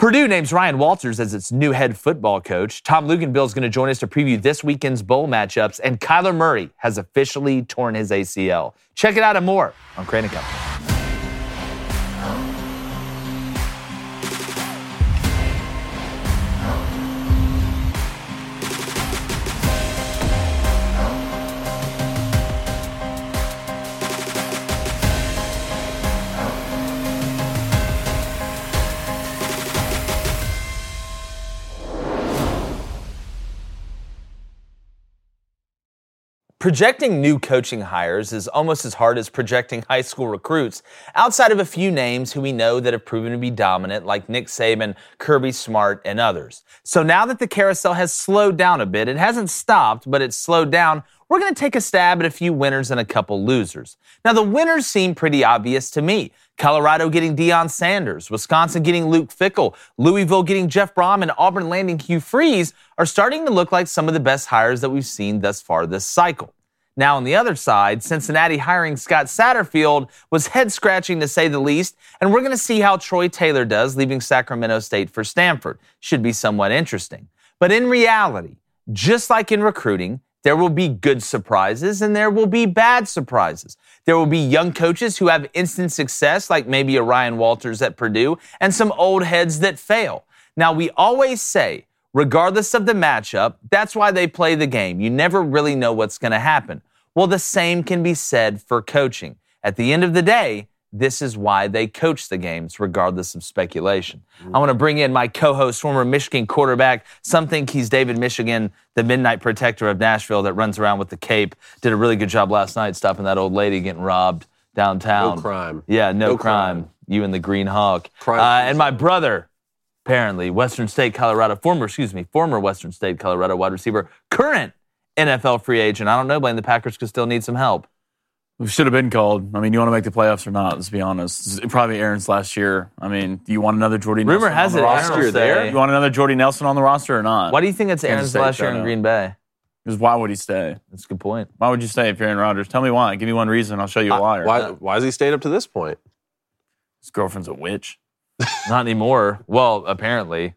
Purdue names Ryan Walters as its new head football coach. Tom Luginbill is going to join us to preview this weekend's bowl matchups, and Kyler Murray has officially torn his ACL. Check it out and more on Crain Projecting new coaching hires is almost as hard as projecting high school recruits, outside of a few names who we know that have proven to be dominant, like Nick Saban, Kirby Smart, and others. So now that the carousel has slowed down a bit, it hasn't stopped, but it's slowed down, we're going to take a stab at a few winners and a couple losers. Now, the winners seem pretty obvious to me. Colorado getting Deion Sanders, Wisconsin getting Luke Fickell, Louisville getting Jeff Brohm, and Auburn landing Hugh Freeze are starting to look like some of the best hires that we've seen thus far this cycle. Now, on the other side, Cincinnati hiring Scott Satterfield was head scratching to say the least, and we're going to see how Troy Taylor does leaving Sacramento State for Stanford. Should be somewhat interesting. But in reality, just like in recruiting, there will be good surprises and there will be bad surprises. There will be young coaches who have instant success, like maybe a Ryan Walters at Purdue, and some old heads that fail. Now, we always say, regardless of the matchup, that's why they play the game. You never really know what's going to happen. Well, the same can be said for coaching. At the end of the day, this is why they coach the games, regardless of speculation. I want to bring in my co host, former Michigan quarterback. Some think he's David Michigan, the midnight protector of Nashville that runs around with the cape. Did a really good job last night stopping that old lady getting robbed downtown. No crime. Yeah, no, No crime. crime. You and the Green Hawk. Crime Uh, and my brother, apparently, Western State, Colorado, former, excuse me, former Western State, Colorado wide receiver, current NFL free agent. I don't know, Blaine, the Packers could still need some help. We should have been called. I mean, you want to make the playoffs or not? Let's be honest. It's probably Aaron's last year. I mean, do you want another Jordy Nelson Rumor has on it the Aaron roster? will You're there? You want another Jordy Nelson on the roster or not? Why do you think it's Aaron's State last year in. Green Bay? Because why would he stay? That's a good point. Why would you stay if you're Aaron Rodgers? Tell me why. Give me one reason. I'll show you a liar. Why, why has he stayed up to this point? His girlfriend's a witch. Not anymore. Well, apparently.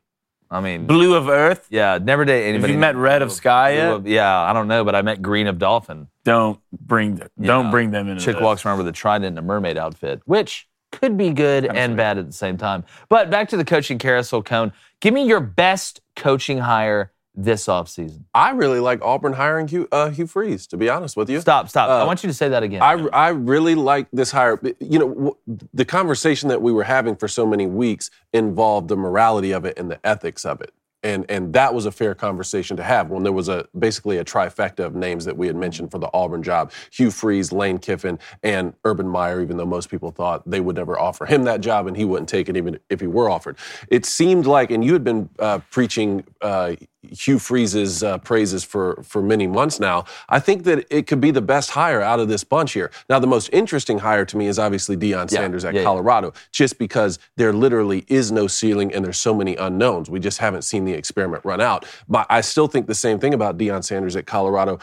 I mean, Blue of Earth. yeah, never date Have anybody. you met Red of Sky yet? of- Yeah, I don't know, but I met Green of Dolphin. Don't bring Yeah. don't bring them in. Chick walks around with a trident and a mermaid outfit, which could be good and bad at the same time. But back to the coaching carousel cone. Give me your best coaching hire this offseason. I really like Auburn hiring Hugh, uh, Hugh Freeze, to be honest with you. Stop, stop. I Uh, want you to say that again. I, I really like this hire. You know, w- the conversation that we were having for so many weeks involved the morality of it and the ethics of it. And, and that was a fair conversation to have when there was a basically a trifecta of names that we had mentioned for the Auburn job: Hugh Freeze, Lane Kiffin, and Urban Meyer. Even though most people thought they would never offer him that job and he wouldn't take it even if he were offered, it seemed like. And you had been uh, preaching uh, Hugh Freeze's uh, praises for for many months now. I think that it could be the best hire out of this bunch here. Now, the most interesting hire to me is obviously Deion Sanders at yeah, yeah. Colorado, just because there literally is no ceiling and there's so many unknowns. We just haven't seen the experiment run out. But I still think the same thing about Deion Sanders at Colorado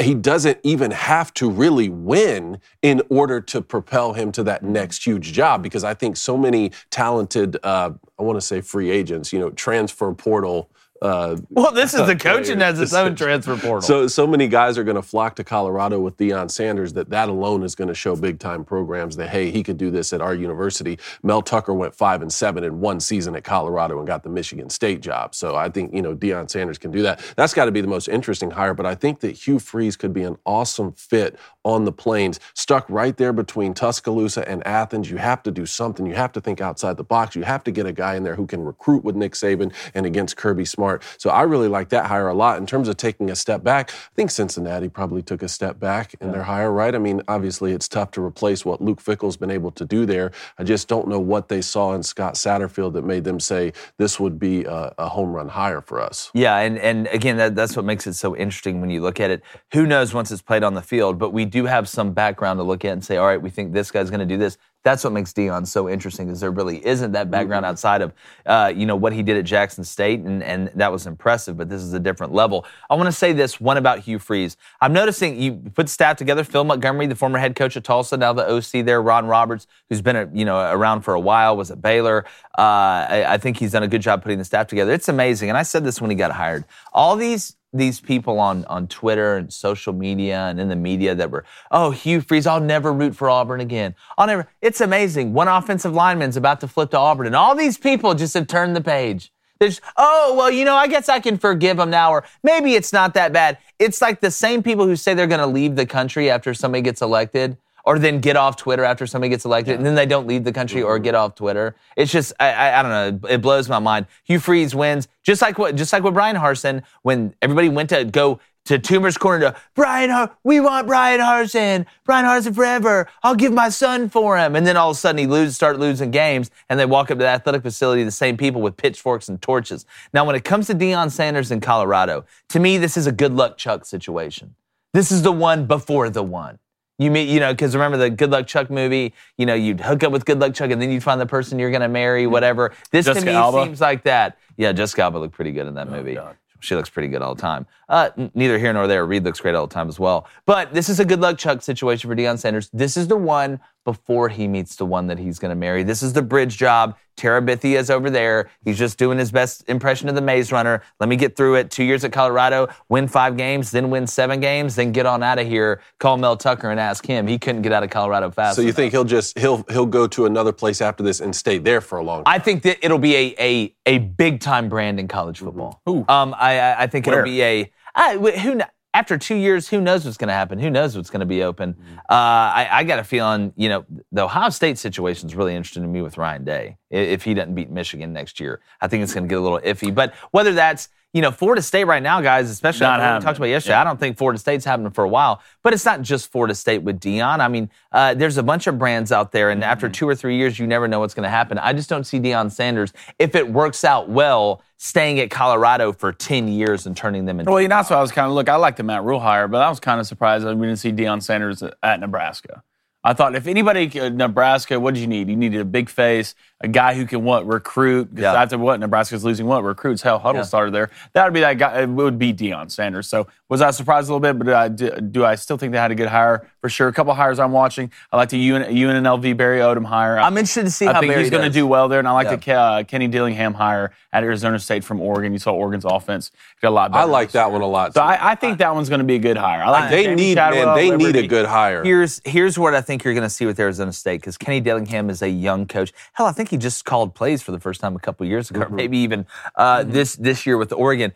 he doesn't even have to really win in order to propel him to that next huge job because I think so many talented, uh, I want to say free agents, you know, transfer portal. Uh, well, this is the coaching has its own transfer portal. so so many guys are going to flock to Colorado with Deion Sanders that that alone is going to show big time programs that hey he could do this at our university. Mel Tucker went five and seven in one season at Colorado and got the Michigan State job. So I think you know Deion Sanders can do that. That's got to be the most interesting hire. But I think that Hugh Freeze could be an awesome fit on the plains, stuck right there between Tuscaloosa and Athens. You have to do something. You have to think outside the box. You have to get a guy in there who can recruit with Nick Saban and against Kirby Smart. So I really like that hire a lot. In terms of taking a step back, I think Cincinnati probably took a step back in their hire, right? I mean, obviously it's tough to replace what Luke Fickell's been able to do there. I just don't know what they saw in Scott Satterfield that made them say this would be a, a home run hire for us. Yeah, and, and again, that, that's what makes it so interesting when you look at it. Who knows once it's played on the field, but we do have some background to look at and say, all right, we think this guy's going to do this. That's what makes Deion so interesting, is there really isn't that background outside of, uh, you know, what he did at Jackson State, and, and that was impressive. But this is a different level. I want to say this one about Hugh Freeze. I'm noticing you put staff together. Phil Montgomery, the former head coach of Tulsa, now the OC there. Ron Roberts, who's been, a, you know, around for a while, was at Baylor. Uh, I, I think he's done a good job putting the staff together. It's amazing, and I said this when he got hired. All these these people on on Twitter and social media and in the media that were, oh, Hugh Freeze, I'll never root for Auburn again. I'll never. It's amazing. One offensive lineman's about to flip to Auburn, and all these people just have turned the page. There's, oh, well, you know, I guess I can forgive them now, or maybe it's not that bad. It's like the same people who say they're going to leave the country after somebody gets elected or then get off Twitter after somebody gets elected, and then they don't leave the country or get off Twitter. It's just I, I, I don't know. It blows my mind. Hugh Freeze wins just like what just like with Bryan Harsin when everybody went to go to Toomer's Corner to Brian. Har- we want Bryan Harsin. Bryan Harsin forever. I'll give my son for him, and then all of a sudden he loses, start losing games, and they walk up to the athletic facility, the same people with pitchforks and torches. Now, when it comes to Deion Sanders in Colorado, to me this is a good luck Chuck situation. This is the one before the one. You meet, you know, because remember the Good Luck Chuck movie. You know, you'd hook up with Good Luck Chuck, and then you'd find the person you're going to marry, whatever. This Jessica to me Alba? seems like that. Yeah, Jessica Alba looked pretty good in that movie. God. She looks pretty good all the time. Uh, neither here nor there. Reed looks great all the time as well. But this is a good luck Chuck situation for Deion Sanders. This is the one before he meets the one that he's going to marry. This is the bridge job. Tara Bithia is over there. He's just doing his best impression of the Maze Runner. Let me get through it. Two years at Colorado, win five games, then win seven games, then get on out of here. Call Mel Tucker and ask him. He couldn't get out of Colorado fast. So you enough. think he'll just he'll he'll go to another place after this and stay there for a long time? I think that it'll be a a, a big time brand in college football. Ooh. Um, I I- I think Where? it'll be a I, who kn- after two years, who knows what's going to happen? Who knows what's going to be open? Uh, I, I got a feeling, you know, the Ohio State situation is really interesting to me with Ryan Day. If he doesn't beat Michigan next year, I think it's going to get a little iffy. But whether that's you know, Florida State right now, guys, especially Not after we talked about yesterday, I don't think Florida State's happening for a while. But it's not just Florida State with Deion. I mean, uh, there's a bunch of brands out there, and Mm-hmm. after two or three years, you never know what's going to happen. I just don't see Deion Sanders, if it works out well, staying at Colorado for 10 years and turning them into. Well, you know, that's why I was kind of look. I like the Matt Rhule hire, but I was kind of surprised that we didn't see Deion Sanders at Nebraska. I thought if anybody, uh, Nebraska, what did you need? You needed a big face, a guy who can what recruit. Because Yeah. after what Nebraska's losing, what recruits? Hell, Huddle Yeah. started there. That would be that guy. It would be Deion Sanders. So was I surprised a little bit? But I, do, do I still think they had a good hire for sure? A couple hires I'm watching. I like the UN, UNLV Barry Odom hire. I'm interested to see I how think Barry he's going to do well there, and I like Yeah. the uh, Kenny Dillingham hire at Arizona State from Oregon. You saw Oregon's offense got a lot better. I like that year. one a lot. So. I, I think that one's going to be a good hire. I like they Jamey need Chadwell, man, they need a good hire. Here's here's what I think you're going to see with Arizona State because Kenny Dillingham is a young coach. Hell, I think he just called plays for the first time a couple years ago, or maybe even uh, this this year with Oregon.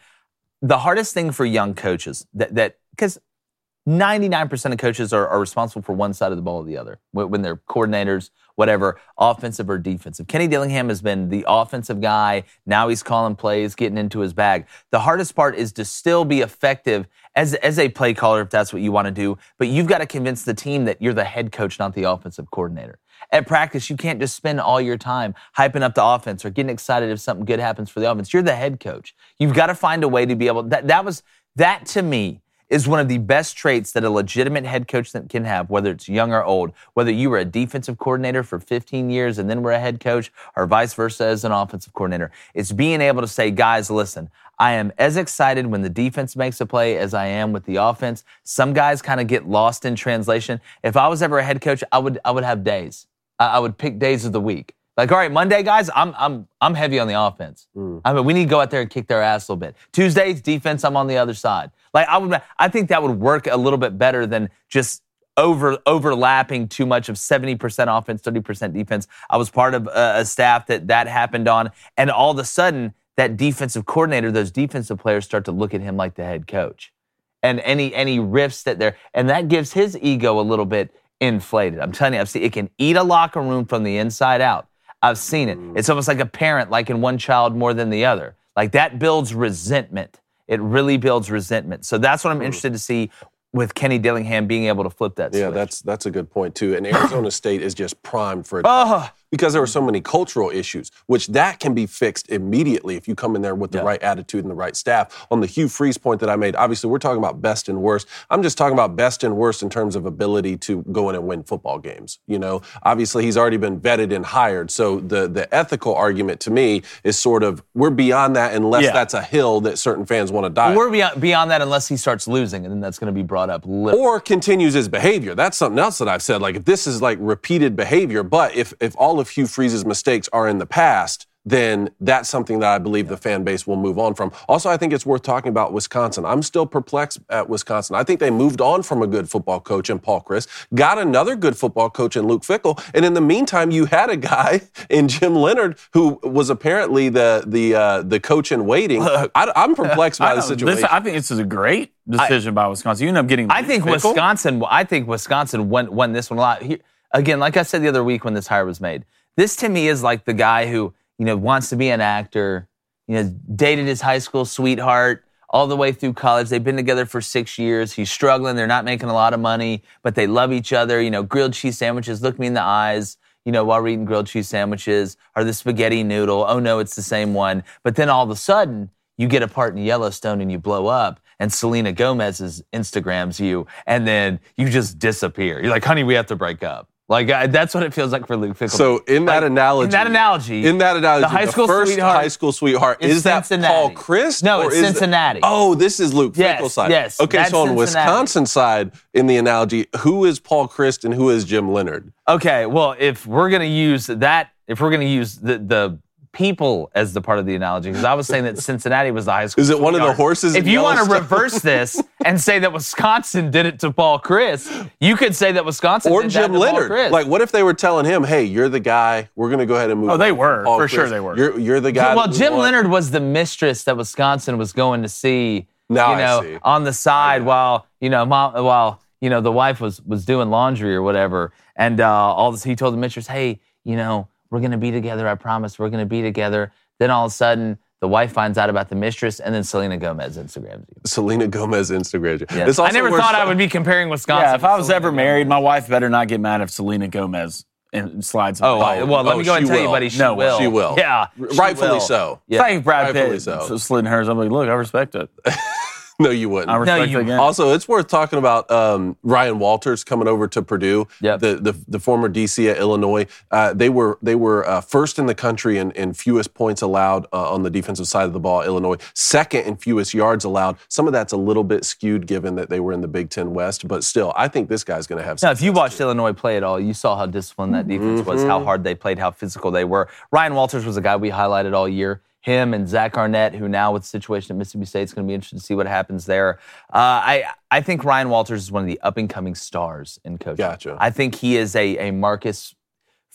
The hardest thing for young coaches that that because 99% of coaches are, are responsible for one side of the ball or the other when, when they're coordinators, whatever, offensive or defensive. Kenny Dillingham has been the offensive guy. Now he's calling plays, getting into his bag. The hardest part is to still be effective as, as a play caller, if that's what you want to do. But you've got to convince the team that you're the head coach, not the offensive coordinator. At practice, you can't just spend all your time hyping up the offense or getting excited if something good happens for the offense. You're the head coach. You've got to find a way to be able that that was that to me is one of the best traits that a legitimate head coach can have, whether it's young or old, whether you were a defensive coordinator for 15 years and then were a head coach, or vice versa as an offensive coordinator. It's being able to say, guys, listen, I am as excited when the defense makes a play as I am with the offense. Some guys kind of get lost in translation. If I was ever a head coach, I would I would have days. I, would pick days of the week. Like, all right, Monday, guys, I'm I'm I'm heavy on the offense. Mm. I mean, we need to go out there and kick their ass a little bit. Tuesdays, defense, I'm on the other side. Like, I would, I think that would work a little bit better than just over overlapping too much of 70% offense, 30% defense. I was part of a, a staff that that happened on, and all of a sudden, that defensive coordinator, those defensive players start to look at him like the head coach, and any any rifts that there, and that gives his ego a little bit inflated. I'm telling you, I've seen it can eat a locker room from the inside out. I've seen it. Mm. It's almost like a parent liking one child more than the other. Like that builds resentment. It really builds resentment. So that's what I'm interested to see with Kenny Dillingham being able to flip that yeah, switch. that's that's a good point too. And Arizona State is just primed for a Oh, because there were so many cultural issues, which that can be fixed immediately if you come in there with the Yeah. right attitude and the right staff. On the Hugh Freeze point that I made, obviously we're talking about best and worst. I'm just talking about best and worst in terms of ability to go in and win football games. You know, obviously he's already been vetted and hired. So the the ethical argument to me is sort of we're beyond that unless Yeah. that's a hill that certain fans want to die. We're beyond, beyond that unless he starts losing, and then that's going to be brought up. Li- or continues his behavior. That's something else that I've said. Like if this is like repeated behavior, but if if all of Hugh Freeze's mistakes are in the past, then that's something that I believe the fan base will move on from. Also, I think it's worth talking about Wisconsin. I'm still perplexed at Wisconsin. I think they moved on from a good football coach in Paul Chryst, got another good football coach in Luke Fickell, and in the meantime, you had a guy in Jim Leonhard who was apparently the the uh, the coach in waiting. I, am perplexed by I, the situation. this, I think this is a great decision by Wisconsin. You end up getting. I think Fickell. Wisconsin. I think Wisconsin won, won this one a lot. Here, again, like I said the other week when this hire was made, this to me is like the guy who you know wants to be an actor. You know, dated his high school sweetheart all the way through college. They've been together for six years. He's struggling. They're not making a lot of money, but they love each other. You know, grilled cheese sandwiches. Look me in the eyes. You know, while we're eating grilled cheese sandwiches, or the spaghetti noodle. Oh no, it's the same one. But then all of a sudden, you get a part in Yellowstone and you blow up, and Selena Gomez's Instagrams you, and then you just disappear. You're like, honey, we have to break up. Like I, that's what it feels like for Luke Fickell. So in that Like, analogy, in that analogy, in that analogy, the high school first sweetheart high school sweetheart is is, that. Paul Chryst? No, or it's Cincinnati. oh, this is Luke Yes, Fickell's side. yes, Okay, so on Cincinnati. Wisconsin side, in the analogy, who is Paul Chryst and who is Jim Leonhard? Okay, well, if we're gonna use that, if we're gonna use the the people as the part of the analogy, because I was saying that Cincinnati was the high school. Is it one of the horses? If you want to reverse this and say that Wisconsin did it to Paul Chryst, you could say that Wisconsin or did Jim that to Paul Leonard, Chris. like what if they were telling him, "Hey, you're the guy. We're going to go ahead and move." Oh, they were. Paul For sure they were. You're, you're the guy. well, that we Jim want." Leonhard was the mistress that Wisconsin was going to see. Now you know, I see. on the side while you know, mom, while you know the wife was was doing laundry or whatever, and uh, all this, he told the mistress, "Hey, you know, we're gonna be together. I promise, we're gonna be together." Then all of a sudden, the wife finds out about the mistress, and then Selena Gomez Instagrams you. Selena Gomez Instagrams you. Yes. I never thought I would be comparing Wisconsin. Yeah, if I was Selena ever Gomez. married, my wife better not get mad if Selena Gomez and slides. Oh, away. I- well, let oh, me go and she tell you, will. buddy. She No, will. she will. Yeah, she Rightfully will. so. Yeah. Thank Brad Rightfully Pitt so. so. slitting hers. I'm like, look, I respect it. No, you wouldn't. I respect you- it again. Also, it's worth talking about um, Ryan Walters coming over to Purdue, Yep. the, the the former DC at Illinois. Uh, they were they were uh, first in the country in, in fewest points allowed uh, on the defensive side of the ball. Illinois second in fewest yards allowed. Some of that's a little bit skewed given that they were in the Big Ten West, but still, I think this guy's going to have. Some. Now, if you watched too. Illinois play at all, you saw how disciplined that defense was, Mm-hmm. how hard they played, how physical they were. Ryan Walters was a guy we highlighted all year. Him and Zach Arnett, who now with the situation at Mississippi State, is going to be interested to see what happens there. Uh, I I think Ryan Walters is one of the up and coming stars in coaching. Gotcha. I think he is a a Marcus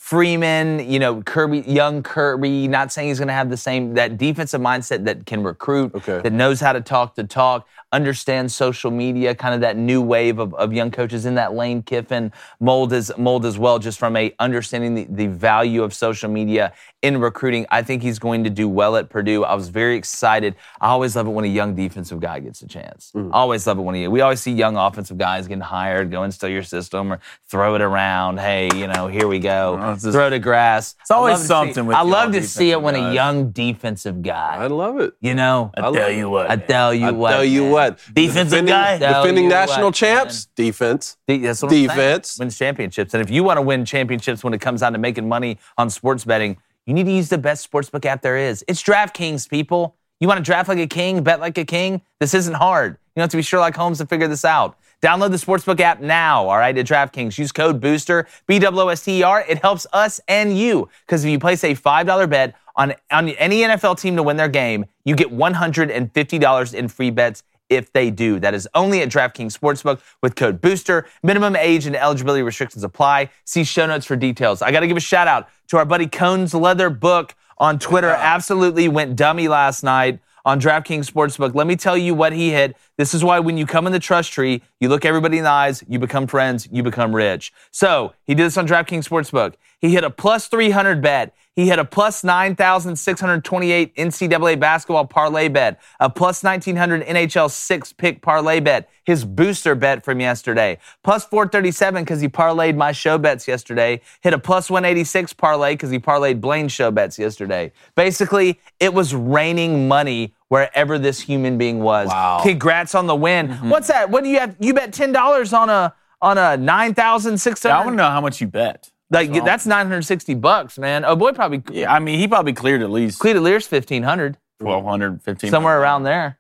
Freeman, you know, Kirby, young Kirby. Not saying he's going to have the same that defensive mindset that can recruit, Okay. that knows how to talk the talk, understands social media, kind of that new wave of, of young coaches in that Lane Kiffin mold as mold as well, just from a understanding the, the value of social media in recruiting. I think he's going to do well at Purdue. I was very excited. I always love it when a young defensive guy gets a chance. Mm. Always love it when he. We always see young offensive guys getting hired, go instill your system or throw it around. Hey, you know, here we go. Throw to grass. It's always I love to see- something with I love to see it defensive when a young defensive guy. I love it. You know, I tell you what. I tell you I what. I tell you man. what, Defensive defending, guy? Defending national what, champs, defense. De- That's what I'm. Defense. wins championships. And if you want to win championships when it comes down to making money on sports betting, you need to use the best sportsbook app there is. It's DraftKings, people. You want to draft like a king, bet like a king? This isn't hard. You don't have to be Sherlock Holmes to figure this out. Download the Sportsbook app now, all right, at DraftKings. Use code BOOSTER, B W O S T E R. It helps us and you because if you place a $5 bet on, on any NFL team to win their game, you get $150 in free bets if they do. That is only at DraftKings Sportsbook with code BOOSTER. Minimum age and eligibility restrictions apply. See show notes for details. I got to give a shout out to our buddy Cone's Leather Book on Twitter. Absolutely went dummy last night on DraftKings Sportsbook. Let me tell you what he hit. This is why when you come in the trust tree, you look everybody in the eyes, you become friends, you become rich. So he did this on DraftKings Sportsbook. He hit a plus 300 bet. He hit a plus 9,628 NCAA basketball parlay bet, a plus 1,900 NHL six pick parlay bet, his booster bet from yesterday, plus 437 because he parlayed my show bets yesterday, hit a plus 186 parlay because he parlayed Blaine's show bets yesterday. Basically, it was raining money wherever this human being was. Wow. Congrats on the win. Mm-hmm. What's that? What do you have? You bet $10 on a on a 9,600. I want to know how much you bet. Like that's 960 bucks, man. Oh boy, probably Yeah, I mean, he probably cleared at least cleared at Lear's 1500, 1,200, 1,500. somewhere around there.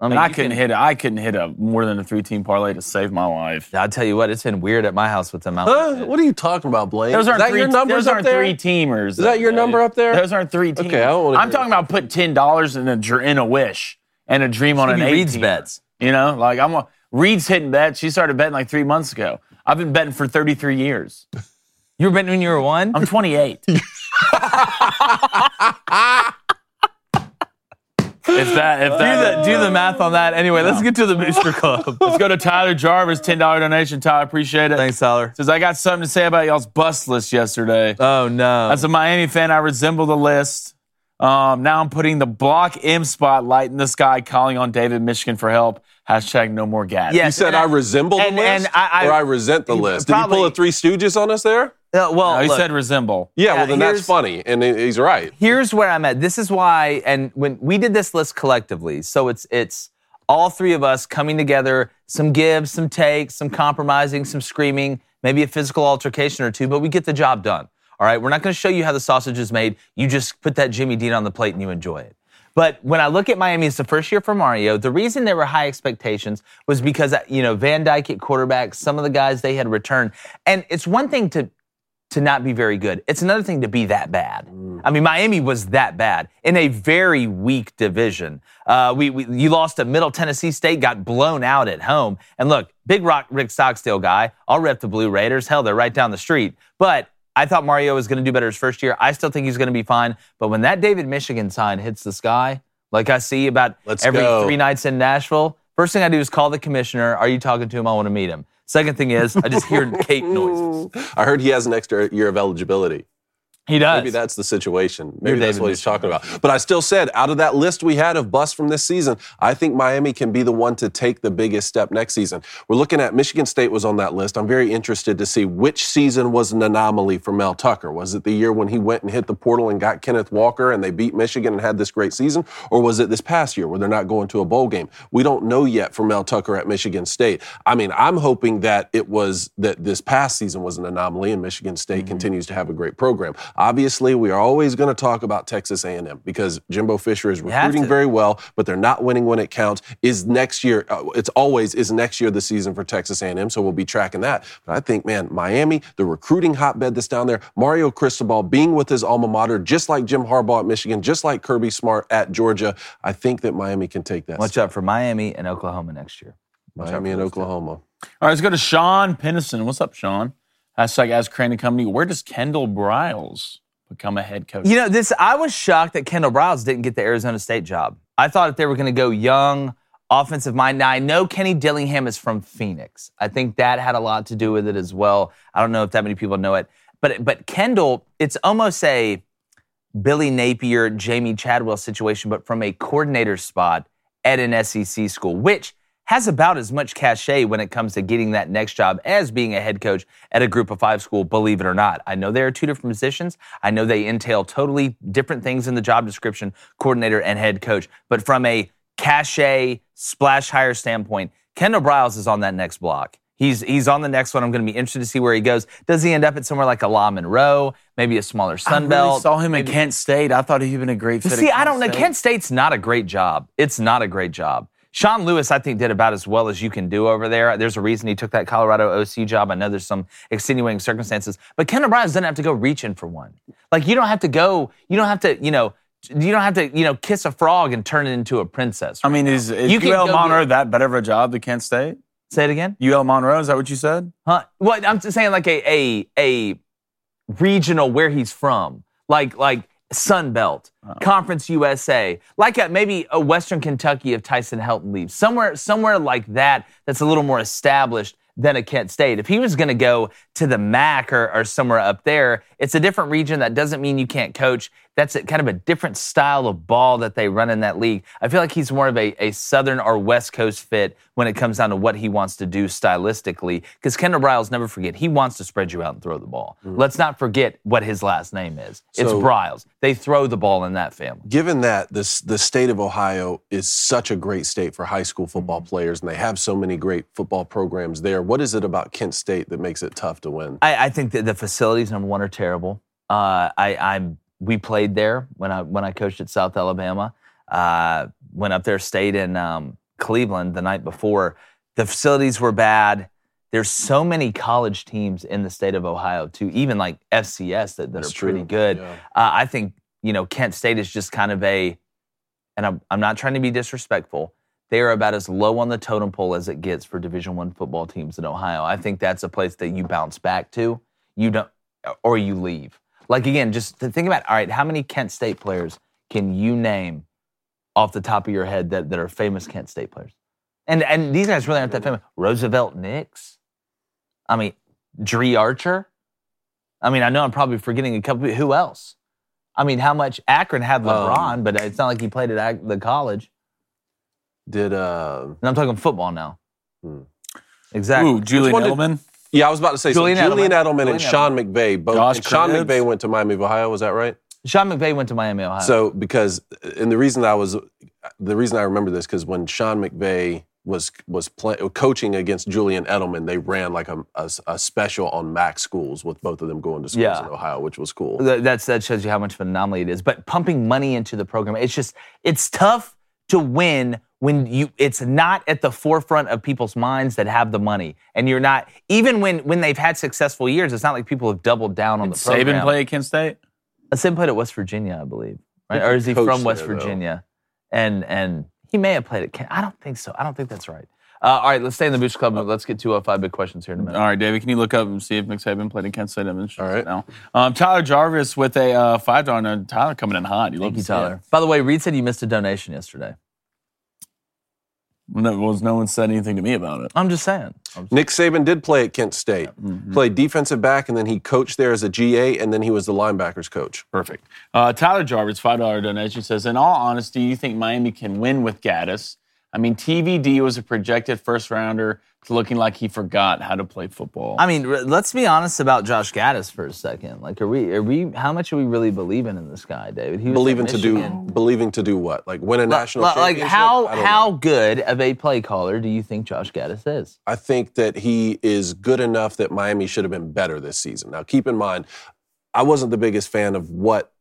I And I couldn't can- hit. I couldn't hit a more than a three-team parlay to save my life. I'll tell you what, it's been weird at my house with them. amount. Huh? What are you talking about, Blake? Those aren't three. your numbers those aren't there? three teamers. Is that your number up there? Those aren't three teamers. Okay, I I'm hear talking about put ten dollars in a in a wish and a dream on an Maybe eight. Reed's bets. You know, like I'm a Reed's hitting bets. She started betting like three months ago. I've been betting for 33 years. You were betting when you were one? I'm 28. if that, if do, that, the, do the math on that. Anyway, let's get to the Booster Club. let's go to Tyler Jarvis, $10 donation. Tyler, appreciate it. Thanks, Tyler. Says I got something to say about y'all's bust list yesterday. Oh, no. As a Miami fan, I resemble the list. Um, now I'm putting the block M spotlight in the sky, calling on David Michigan for help. Hashtag no more gas. Yeah. You said I resemble and- the list, and I- I- or I resent the list. Did you pull a Three Stooges on us there? Uh, well, No, he look, said resemble. Yeah, Yeah, well then that's funny, and he's right. here's where I'm at. This is why, and when we did this list collectively, so it's it's all three of us coming together, some gives, some takes, some compromising, some screaming, maybe a physical altercation or two, but we get the job done. All right, we're not going to show you how the sausage is made. You just put that Jimmy Dean on the plate and you enjoy it. But when I look at Miami, it's the first year for Mario. The reason there were high expectations was because you know Van Dyke at quarterback, some of the guys they had returned, and it's one thing to to not be very good. It's another thing to be that bad. I mean, Miami was that bad in a very weak division. Uh, we, we you lost to Middle Tennessee State, got blown out at home. And look, Big Rock Rick Stockstill guy. I'll rep the Blue Raiders. Hell, they're right down the street. But I thought Mario was going to do better his first year. I still think he's going to be fine. But when that David Michigan sign hits the sky, like I see about Let's every go. three nights in Nashville, first thing I do is call the commissioner. Are you talking to him? I want to meet him. Second thing is, I just hear cape noises. I heard he has an extra year of eligibility. He does. Maybe that's the situation. Maybe You're that's David what he's talking about. But I still said, out of that list we had of busts from this season, I think Miami can be the one to take the biggest step next season. We're looking at Michigan State was on that list. I'm very interested to see which season was an anomaly for Mel Tucker. Was it the year when he went and hit the portal and got Kenneth Walker and they beat Michigan and had this great season? Or was it this past year where they're not going to a bowl game? We don't know yet for Mel Tucker at Michigan State. I mean, I'm hoping that it was that this past season was an anomaly and Michigan State mm-hmm. continues to have a great program. Obviously, we are always going to talk about Texas A&M because Jimbo Fisher is recruiting very well, but they're not winning when it counts. Is next year? Uh, it's always is next year the season for Texas A&M, so we'll be tracking that. But I think, man, Miami, the recruiting hotbed that's down there, Mario Cristobal being with his alma mater, just like Jim Harbaugh at Michigan, just like Kirby Smart at Georgia. I think that Miami can take that. Watch out for Miami and Oklahoma next year. Watch out Miami for and those two. Oklahoma. All right, let's go to Sean Pennison. What's up, Sean? Hashtag as Crain Company. Where does Kendall Briles become a head coach? You know, this I was shocked that Kendall Briles didn't get the Arizona State job. I thought if they were going to go young, offensive mind. Now I know Kenny Dillingham is from Phoenix. I think that had a lot to do with it as well. I don't know if that many people know it, but but Kendall, it's almost a Billy Napier, Jamey Chadwell situation, but from a coordinator spot at an SEC school, which has about as much cachet when it comes to getting that next job as being a head coach at a group of five school, believe it or not. I know there are two different positions. I know they entail totally different things in the job description, coordinator and head coach. But from a cachet, splash hire standpoint, Kendall Briles is on that next block. He's he's on the next one. I'm going to be interested to see where he goes. Does he end up at somewhere like a La Monroe, maybe a smaller I Sun really Belt? saw him at Kent State. I thought he'd been a great fit. See, I don't know. Kent State's not a great job. It's not a great job. Sean Lewis, I think, did about as well as you can do over there. There's a reason he took that Colorado OC job. I know there's some extenuating circumstances, but Ken O'Brien doesn't have to go reaching for one. Like you don't have to go. You don't have to. You know. You don't have to. You know, kiss a frog and turn it into a princess. I mean, is, is UL Monroe get- that better of a job than Kent State? Say it again. UL Monroe, is that what you said? Huh? What I'm just saying, like a a a regional where he's from. Like like Sun Belt, oh. Conference USA, like a, maybe a Western Kentucky if Tyson Helton leaves, somewhere somewhere like that that's a little more established than a Kent State. If he was going to go to the MAC or, or somewhere up there, it's a different region. That doesn't mean you can't coach. That's a, kind of a different style of ball that they run in that league. I feel like he's more of a, a Southern or West Coast fit when it comes down to what he wants to do stylistically. Because Kendall Briles, never forget, he wants to spread you out and throw the ball. Let's not forget what his last name is. It's So- Briles. They throw the ball in that family. Given that this the state of Ohio is such a great state for high school football Mm-hmm. players, and they have so many great football programs there, what is it about Kent State that makes it tough to win? I, I think that the facilities number one are terrible. Uh, I, I'm we played there when I when I coached at South Alabama. Uh, went up there, stayed in um, Cleveland the night before. The facilities were bad. There's so many college teams in the state of Ohio too, even like FCS that, that are That's pretty true. good. Yeah. Uh, I think you know Kent State is just kind of a, and I'm, I'm not trying to be disrespectful. They are about as low on the totem pole as it gets for Division One football teams in Ohio. I think that's a place that you bounce back to. You don't, or you leave. Like again, just to think about. All right, how many Kent State players can you name off the top of your head that, that are famous Kent State players? And and these guys really aren't that famous. Roosevelt Nix. I mean, Dree Archer. I mean, I know I'm probably forgetting a couple. Who else? I mean, how much Akron had Um, LeBron, but it's not like he played at Ac- the college. Did uh And I'm talking football now. Hmm. Exactly. Ooh, Julian one did- Edelman. Yeah, I was about to say Julian so Julian Edelman. Edelman, Julian and Sean McVay both Josh and Sean Cribbs. McVay went to Miami of Ohio, was that right? Sean McVay went to Miami, Ohio. So because and the reason I was the reason I remember this because when Sean McVay was was play, coaching against Julian Edelman, they ran like a, a, a special on Mac schools with both of them going to schools Yeah. in Ohio, which was cool. That, that's that shows you how much of an anomaly it is. But pumping money into the program, it's just it's tough to win when you it's not at the forefront of people's minds that have the money, and you're not even when when they've had successful years. It's not like people have doubled down on the program. Saban play at Kent State. Uh, Saban played at West Virginia, I believe, right? Or is he from West there, though. Virginia? And and he may have played at Kent. I don't think so. I don't think that's right. Uh, all right, let's stay in the Booster Club. Let's get to uh, five big questions here in a minute. All right, David, can you look up and see if Nick Saban played at Kent State? I'm All right. now. Um, Tyler Jarvis with a uh, five dollar. Tyler coming in hot. You love you, to see it. Tyler. By the way, Reed said you missed a donation yesterday. No, was no one said anything to me about it. I'm just saying. I'm just- Nick Saban did play at Kent State, Mm-hmm. played defensive back, and then he coached there as a GA, and then he was the linebackers coach. Perfect. Uh, Tyler Jarvis, five dollar donation says, "In all honesty, you think Miami can win with Gattis? I mean, TVD was a projected first rounder to looking like he forgot how to play football. I mean, r- let's be honest about Josh Gattis for a second. Like, are we? Are we? How much are we really believing in this guy, David? He was Believing to do believing to do what? Like win a Like- national like, championship? how I don't know. how good of a play caller do you think Josh Gattis is? I think that he is good enough that Miami should have been better this season. Now, keep in mind, I wasn't the biggest fan of what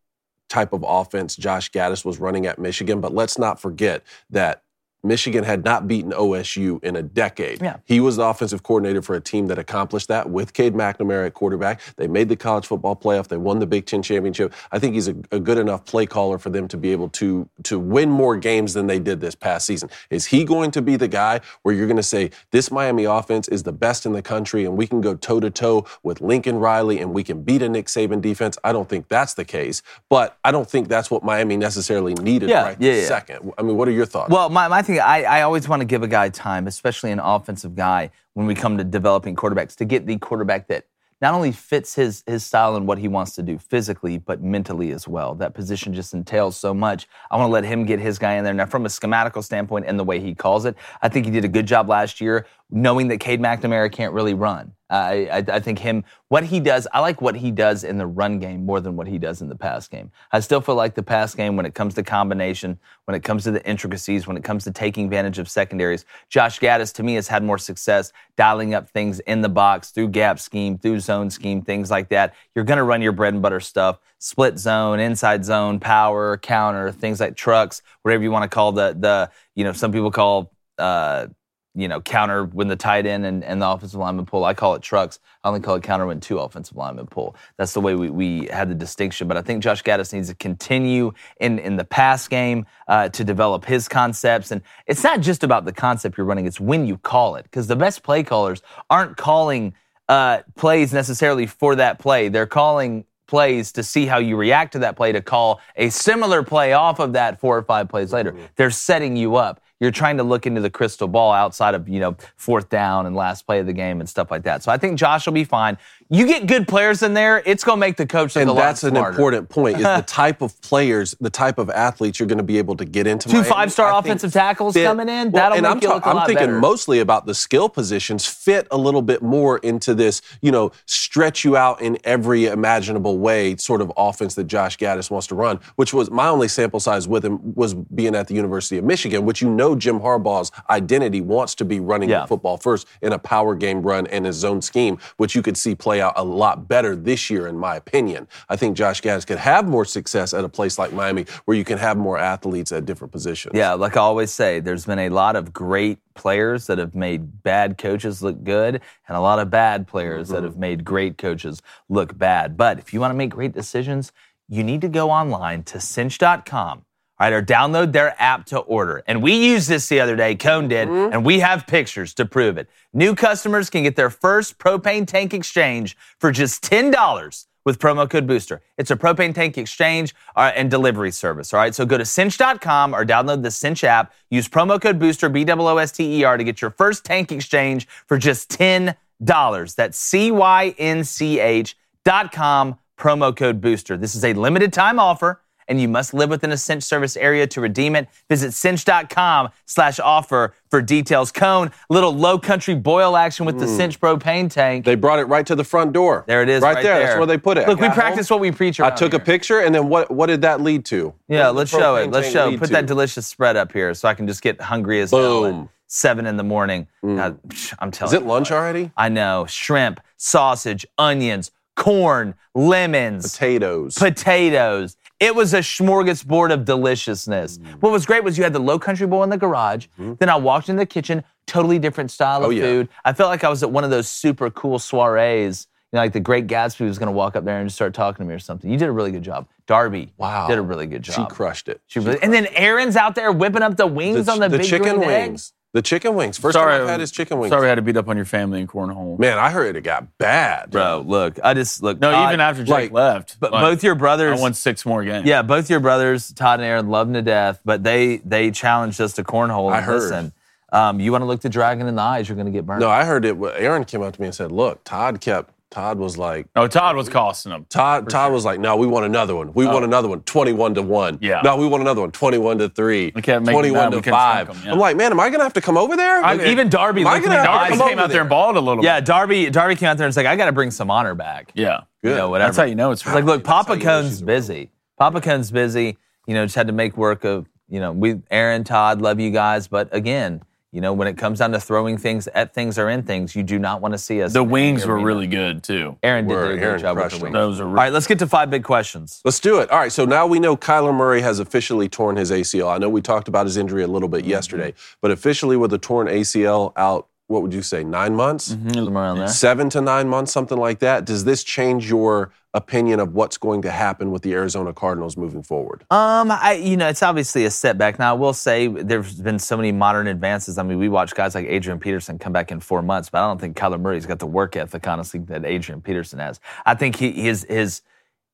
type of offense Josh Gattis was running at Michigan, but let's not forget that Michigan had not beaten OSU in a decade. Yeah. He was the offensive coordinator for a team that accomplished that with Cade McNamara at quarterback. They made the college football playoff. They won the Big Ten championship. I think he's a, a good enough play caller for them to be able to, to win more games than they did this past season. Is he going to be the guy where you're going to say, this Miami offense is the best in the country and we can go toe to toe with Lincoln Riley and we can beat a Nick Saban defense? I don't think that's the case, but I don't think that's what Miami necessarily needed Yeah, right yeah, this yeah. second. I mean, what are your thoughts? Well, my, my thing, I, I always want to give a guy time, especially an offensive guy, when we come to developing quarterbacks, to get the quarterback that not only fits his his style and what he wants to do physically, but mentally as well. That position just entails so much. I want to let him get his guy in there. Now, from a schematical standpoint and the way he calls it, I think he did a good job last year, knowing that Cade McNamara can't really run. I, I, I think him, what he does, I like what he does in the run game more than what he does in the pass game. I still feel like the pass game, when it comes to combination, when it comes to the intricacies, when it comes to taking advantage of secondaries, Josh Gattis to me has had more success dialing up things in the box through gap scheme, through zone scheme, things like that. You're going to run your bread and butter stuff, split zone, inside zone, power, counter, things like trucks, whatever you want to call the the you know some people call. Uh, you know, counter when the tight end and, and the offensive lineman pull. I call it trucks. I only call it counter when two offensive linemen pull. That's the way we, we had the distinction. But I think Josh Gattis needs to continue in, in the pass game uh, to develop his concepts. And it's not just about the concept you're running, it's when you call it. Because the best play callers aren't calling uh, plays necessarily for that play. They're calling plays to see how you react to that play to call a similar play off of that four or five plays later. Mm-hmm. They're setting you up. You're trying to look into the crystal ball outside of, you know, fourth down and last play of the game and stuff like that. So I think Josh will be fine. You get good players in there, it's going to make the coach And that's an smarter. important point: is the type of players, the type of athletes you're going to be able to get into. Two Miami, five-star I offensive tackles fit- coming in, Well, that'll make I'm you look a I'm lot thinking better. mostly about the skill positions fit a little bit more into this, you know, stretch you out in every imaginable way sort of offense that Josh Gattis wants to run. Which was my only sample size with him was being at the University of Michigan, which you know Jim Harbaugh's identity wants to be running Yeah. the football first in a power game run and his zone scheme, which you could see play out a lot better this year, in my opinion. I think Josh Gattis could have more success at a place like Miami where you can have more athletes at different positions. Yeah, like I always say, there's been a lot of great players that have made bad coaches look good, and a lot of bad players that mm-hmm. have made great coaches look bad. But if you want to make great decisions, you need to go online to cynch.com. All right, or download their app to order. And we used this the other day, Cone did, and we have pictures to prove it. New customers can get their first propane tank exchange for just $10 with promo code Booster. It's a propane tank exchange uh, and delivery service. All right, so go to cynch.com or download the Cynch app. Use promo code Booster B O O S T E R to get your first tank exchange for just ten dollars. That's C Y N C H dot com promo code Booster. This is a limited time offer. And you must live within a Cynch service area to redeem it. Visit cynch.com slash offer for details. Cone, little low country boil action with the hmm. Cynch propane tank. They brought it right to the front door. There it is, Right, right there. there. That's where they put it. Look, we practice home. what we preach. I took a picture, and then what? What did that lead to? Yeah, let's show it. Let's show. Put to? that delicious spread up here so I can just get hungry as hell seven in the morning. Hmm. God, psh, I'm telling Is it you. lunch already? I know. Shrimp, sausage, onions, corn, lemons, Potatoes. potatoes. It was a smorgasbord of deliciousness. Mm. What was great was you had the low country bowl in the garage. Then I walked in the kitchen, totally different style of. Oh, yeah. food. I felt like I was at one of those super cool soirees. You know, like the Great Gatsby was going to walk up there and just start talking to me or something. You did a really good job. Darby Wow. did a really good job. she crushed it. She really, and then Aaron's out there whipping up the wings on the, big chicken green egg. Wings. The chicken wings. First sorry, time I've had is chicken wings. Sorry, I had to beat up on your family in cornhole. Man, I heard it got bad. Bro, look, I just look. No, Todd- even after Jake like- left, but like, both your brothers. I won six more games. Yeah, both your brothers, Todd and Aaron, love them to death, but they they challenged us to cornhole. I And heard. Listen, um, you want to look the dragon in the eyes, you're going to get burned. No, I heard it. Aaron came up to me and said, "Look, Todd kept. Todd was like, No, Todd was costing them. Todd. Todd was like, no, we want another one. We want oh. another one. Twenty-one to one. Oh. Yeah. No, we want another one. Twenty-one to three. We kept making Twenty-one to couldn't five. smoke 'em, yeah. I'm like, man, am I gonna have to come over there? Like, even Darby Am I looked gonna me in the have to eyes. Darby come came out there and there? balled a little bit. yeah, bit. Darby Darby came out there and was like, I got to bring some honor back. Yeah. You know, whatever. That's how you know it's It's like, look, Papa you Cone's busy. Papa Cone's busy. You know, just had to make work of, you know, we, Aaron, Todd, love you guys. But again, you know, when it comes down to throwing things at things or in things, you do not want to see us. The wings were arena. really good too. Aaron did Were. a good Aaron job with crushed the them. wings. Those are All right, let's get to five big questions. Let's do it. All right. So now we know Kyler Murray has officially torn his ACL. I know we talked about his injury a little Mm-hmm. bit yesterday, but officially with a torn ACL out, what would you say, nine months? Somewhere around there. Seven to nine months, something like that. Does this change your opinion of what's going to happen with the Arizona Cardinals moving forward? Um, I you know it's obviously a setback. Now I will say there's been so many modern advances. I mean, we watch guys like Adrian Peterson come back in four months, but I don't think Kyler Murray's got the work ethic, honestly, that Adrian Peterson has. I think he his his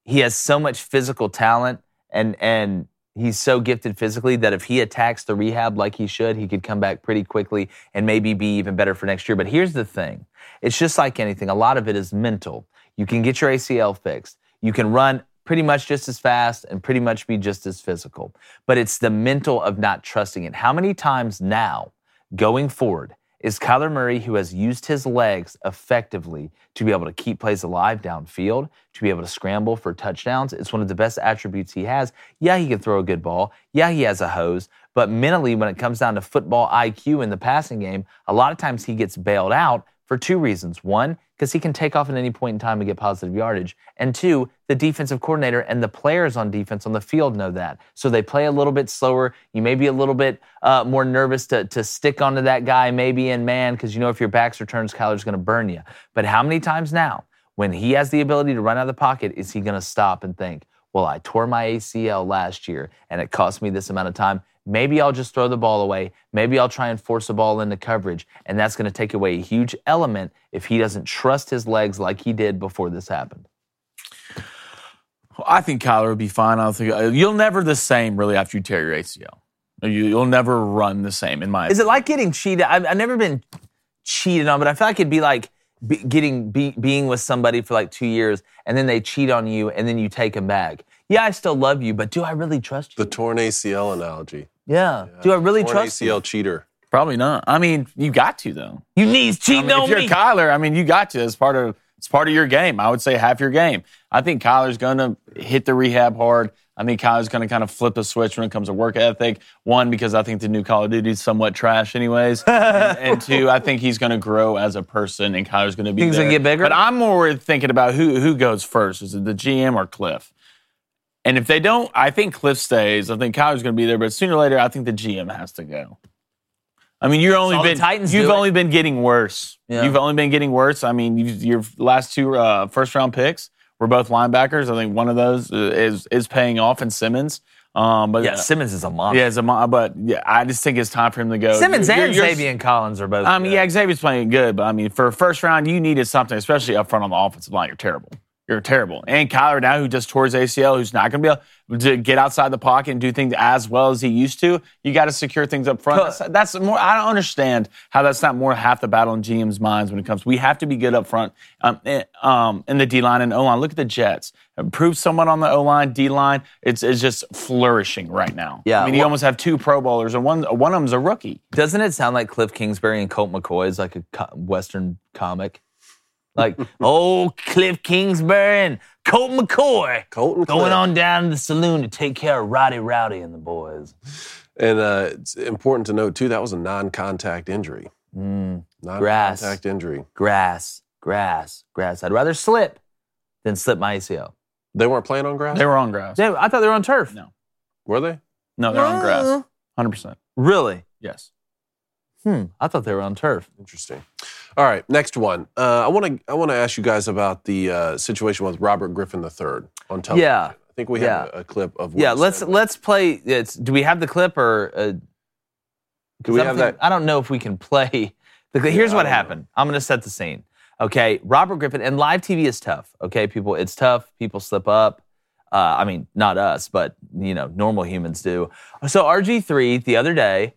he has so much physical talent and and he's so gifted physically that if he attacks the rehab like he should, he could come back pretty quickly and maybe be even better for next year. But here's the thing. It's just like anything. A lot of it is mental. You can get your ACL fixed. You can run pretty much just as fast and pretty much be just as physical. But it's the mental of not trusting it. How many times now, going forward, is Kyler Murray who has used his legs effectively to be able to keep plays alive downfield, to be able to scramble for touchdowns? It's one of the best attributes he has. Yeah, he can throw a good ball. Yeah, he has a hose. But mentally, when it comes down to football IQ in the passing game, a lot of times he gets bailed out for two reasons. One, because he can take off at any point in time and get positive yardage. And two, the defensive coordinator and the players on defense on the field know that. So they play a little bit slower. You may be a little bit uh, more nervous to, to stick onto that guy, maybe in man, because you know if your back's returns, Kyler's going to burn you. But how many times now, when he has the ability to run out of the pocket, is he going to stop and think, well, I tore my ACL last year and it cost me this amount of time. Maybe I'll just throw the ball away. Maybe I'll try and force a ball into coverage. And that's going to take away a huge element if he doesn't trust his legs like he did before this happened. I think Kyler would be fine. I don't think uh, you'll never the same really after you tear your ACL. You, you'll never run the same in my. Is it like getting cheated? I've, I've never been cheated on, but I feel like it'd be like be, getting be, being with somebody for like two years, and then they cheat on you, and then you take them back. Yeah, I still love you, but do I really trust you? The torn ACL analogy. Yeah. Do I really torn trust ACL you? cheater. Probably not. I mean, you got to though. You knees I cheating mean, on if you're me. Kyler, I mean, you got to. It's part of it's part of your game. I would say half your game. I think Kyler's going to hit the rehab hard. I think Kyler's going to kind of flip the switch when it comes to work ethic. One, because I think the new Call of Duty is somewhat trash, anyways, and, and two, I think he's going to grow as a person, and Kyler's going to be. Think he's gonna there. get bigger? But I'm more thinking about who who goes first. Is it the GM or Kliff? And if they don't, I think Kliff stays. I think Kyler's going to be there, but sooner or later, I think the GM has to go. I mean, you're only been, Titans you've do it. only been getting worse. Yeah. You've only been getting worse. I mean, you, your last two uh, first round picks were both linebackers. I think one of those uh, is is paying off in Simmons. Um, but yeah, Simmons is a monster. yeah, as a but yeah, I just think it's time for him to go. Simmons You're- and Zaven Collins are both. I mean, good. yeah, Xavier's playing good, but I mean, for a first round, you needed something, especially up front on the offensive line. You're terrible. You're terrible. And Kyler now, who just tore his ACL, who's not going to be able to get outside the pocket and do things as well as he used to, you got to secure things up front. That's, that's more. I don't understand how that's not more half the battle in GM's minds when it comes. We have to be good up front um, in, um, in the D line and O line. Look at the Jets. Improve someone on the O line, D line. It's, it's just flourishing right now. Yeah, I mean, you well- almost have two Pro Bowlers, and one one of them's a rookie. Doesn't it sound like Kliff Kingsbury and Colt McCoy is like a Western comic? Like, old Kliff Kingsbury and Colt McCoy Colton going Kliff. on down to the saloon to take care of Roddy Rowdy and the boys. And uh, it's important to note too that was a non-contact injury. Mm, Grass. Non-contact injury. grass, grass, grass. I'd rather slip than slip my ACL. They weren't playing on grass. They were on grass. Yeah, I thought they were on turf. No. were they? No, they're on grass. 100%. Really? Yes. Hmm. I thought they were on turf. Interesting. All right, next one. Uh, I want to I want to ask you guys about the uh, situation with Robert Griffin III on television. Yeah. I think we have a, a clip of. what Yeah, let's said. let's play. It's, do we have the clip or? Uh, Do we I don't have think- that? I don't know if we can play. The, here's I what don't know. happened. I'm going to set the scene. Okay, Robert Griffin and live TV is tough. Okay, people, it's tough. People slip up. Uh, I mean, not us, but you know, normal humans do. So RG3 the other day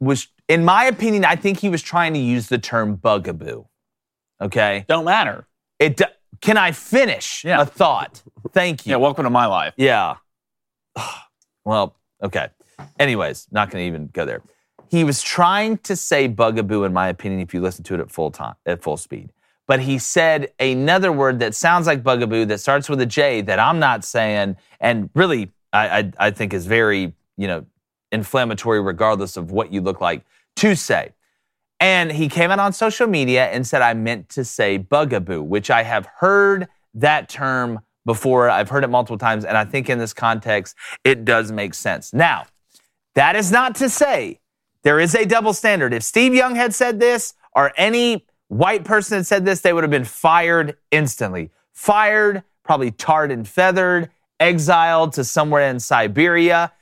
was, in my opinion, I think he was trying to use the term bugaboo. Okay, Don't matter. it. Can I finish Yeah. a thought? Thank you. Yeah, welcome to my life. Yeah. Well, okay. Anyways, not going to even go there. He was trying to say bugaboo, in my opinion, if you listen to it at full time, at full speed. But he said another word that sounds like bugaboo that starts with a J that I'm not saying, and really, I, I, I think is very, you know, inflammatory, regardless of what you look like to say. And he came out on social media and said, I meant to say bugaboo, which I have heard that term before. I've heard it multiple times. And I think in this context, it does make sense. Now, that is not to say there is a double standard. If Steve Young had said this or any white person had said this, they would have been fired instantly. Fired, probably tarred and feathered, exiled to somewhere in Siberia.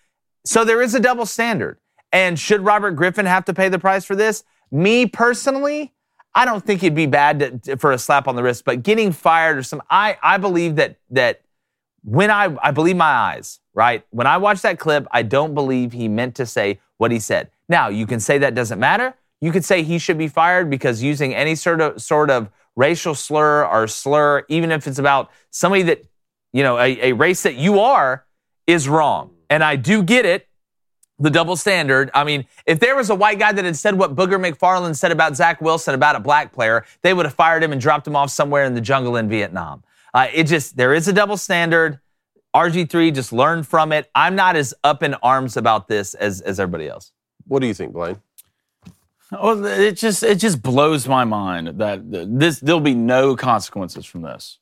So there is a double standard. And should Robert Griffin have to pay the price for this? Me personally, I don't think it'd be bad to, for a slap on the wrist, but getting fired or some, I, I believe that that when I, I believe my eyes, right? When I watch that clip, I don't believe he meant to say what he said. Now, you can say that doesn't matter. You could say he should be fired because using any sort of sort of racial slur or slur, even if it's about somebody that, you know, a, a race that you are, is wrong. And I do get it the double standard. I mean, if there was a white guy that had said what Booger McFarland said about Zach Wilson about a black player, they would have fired him and dropped him off somewhere in the jungle in Vietnam. Uh, it just, there is a double standard. RG3 just learned from it. I'm not as up in arms about this as, as everybody else. What do you think, Blaine? Well, it just it just blows my mind that this there'll be no consequences from this.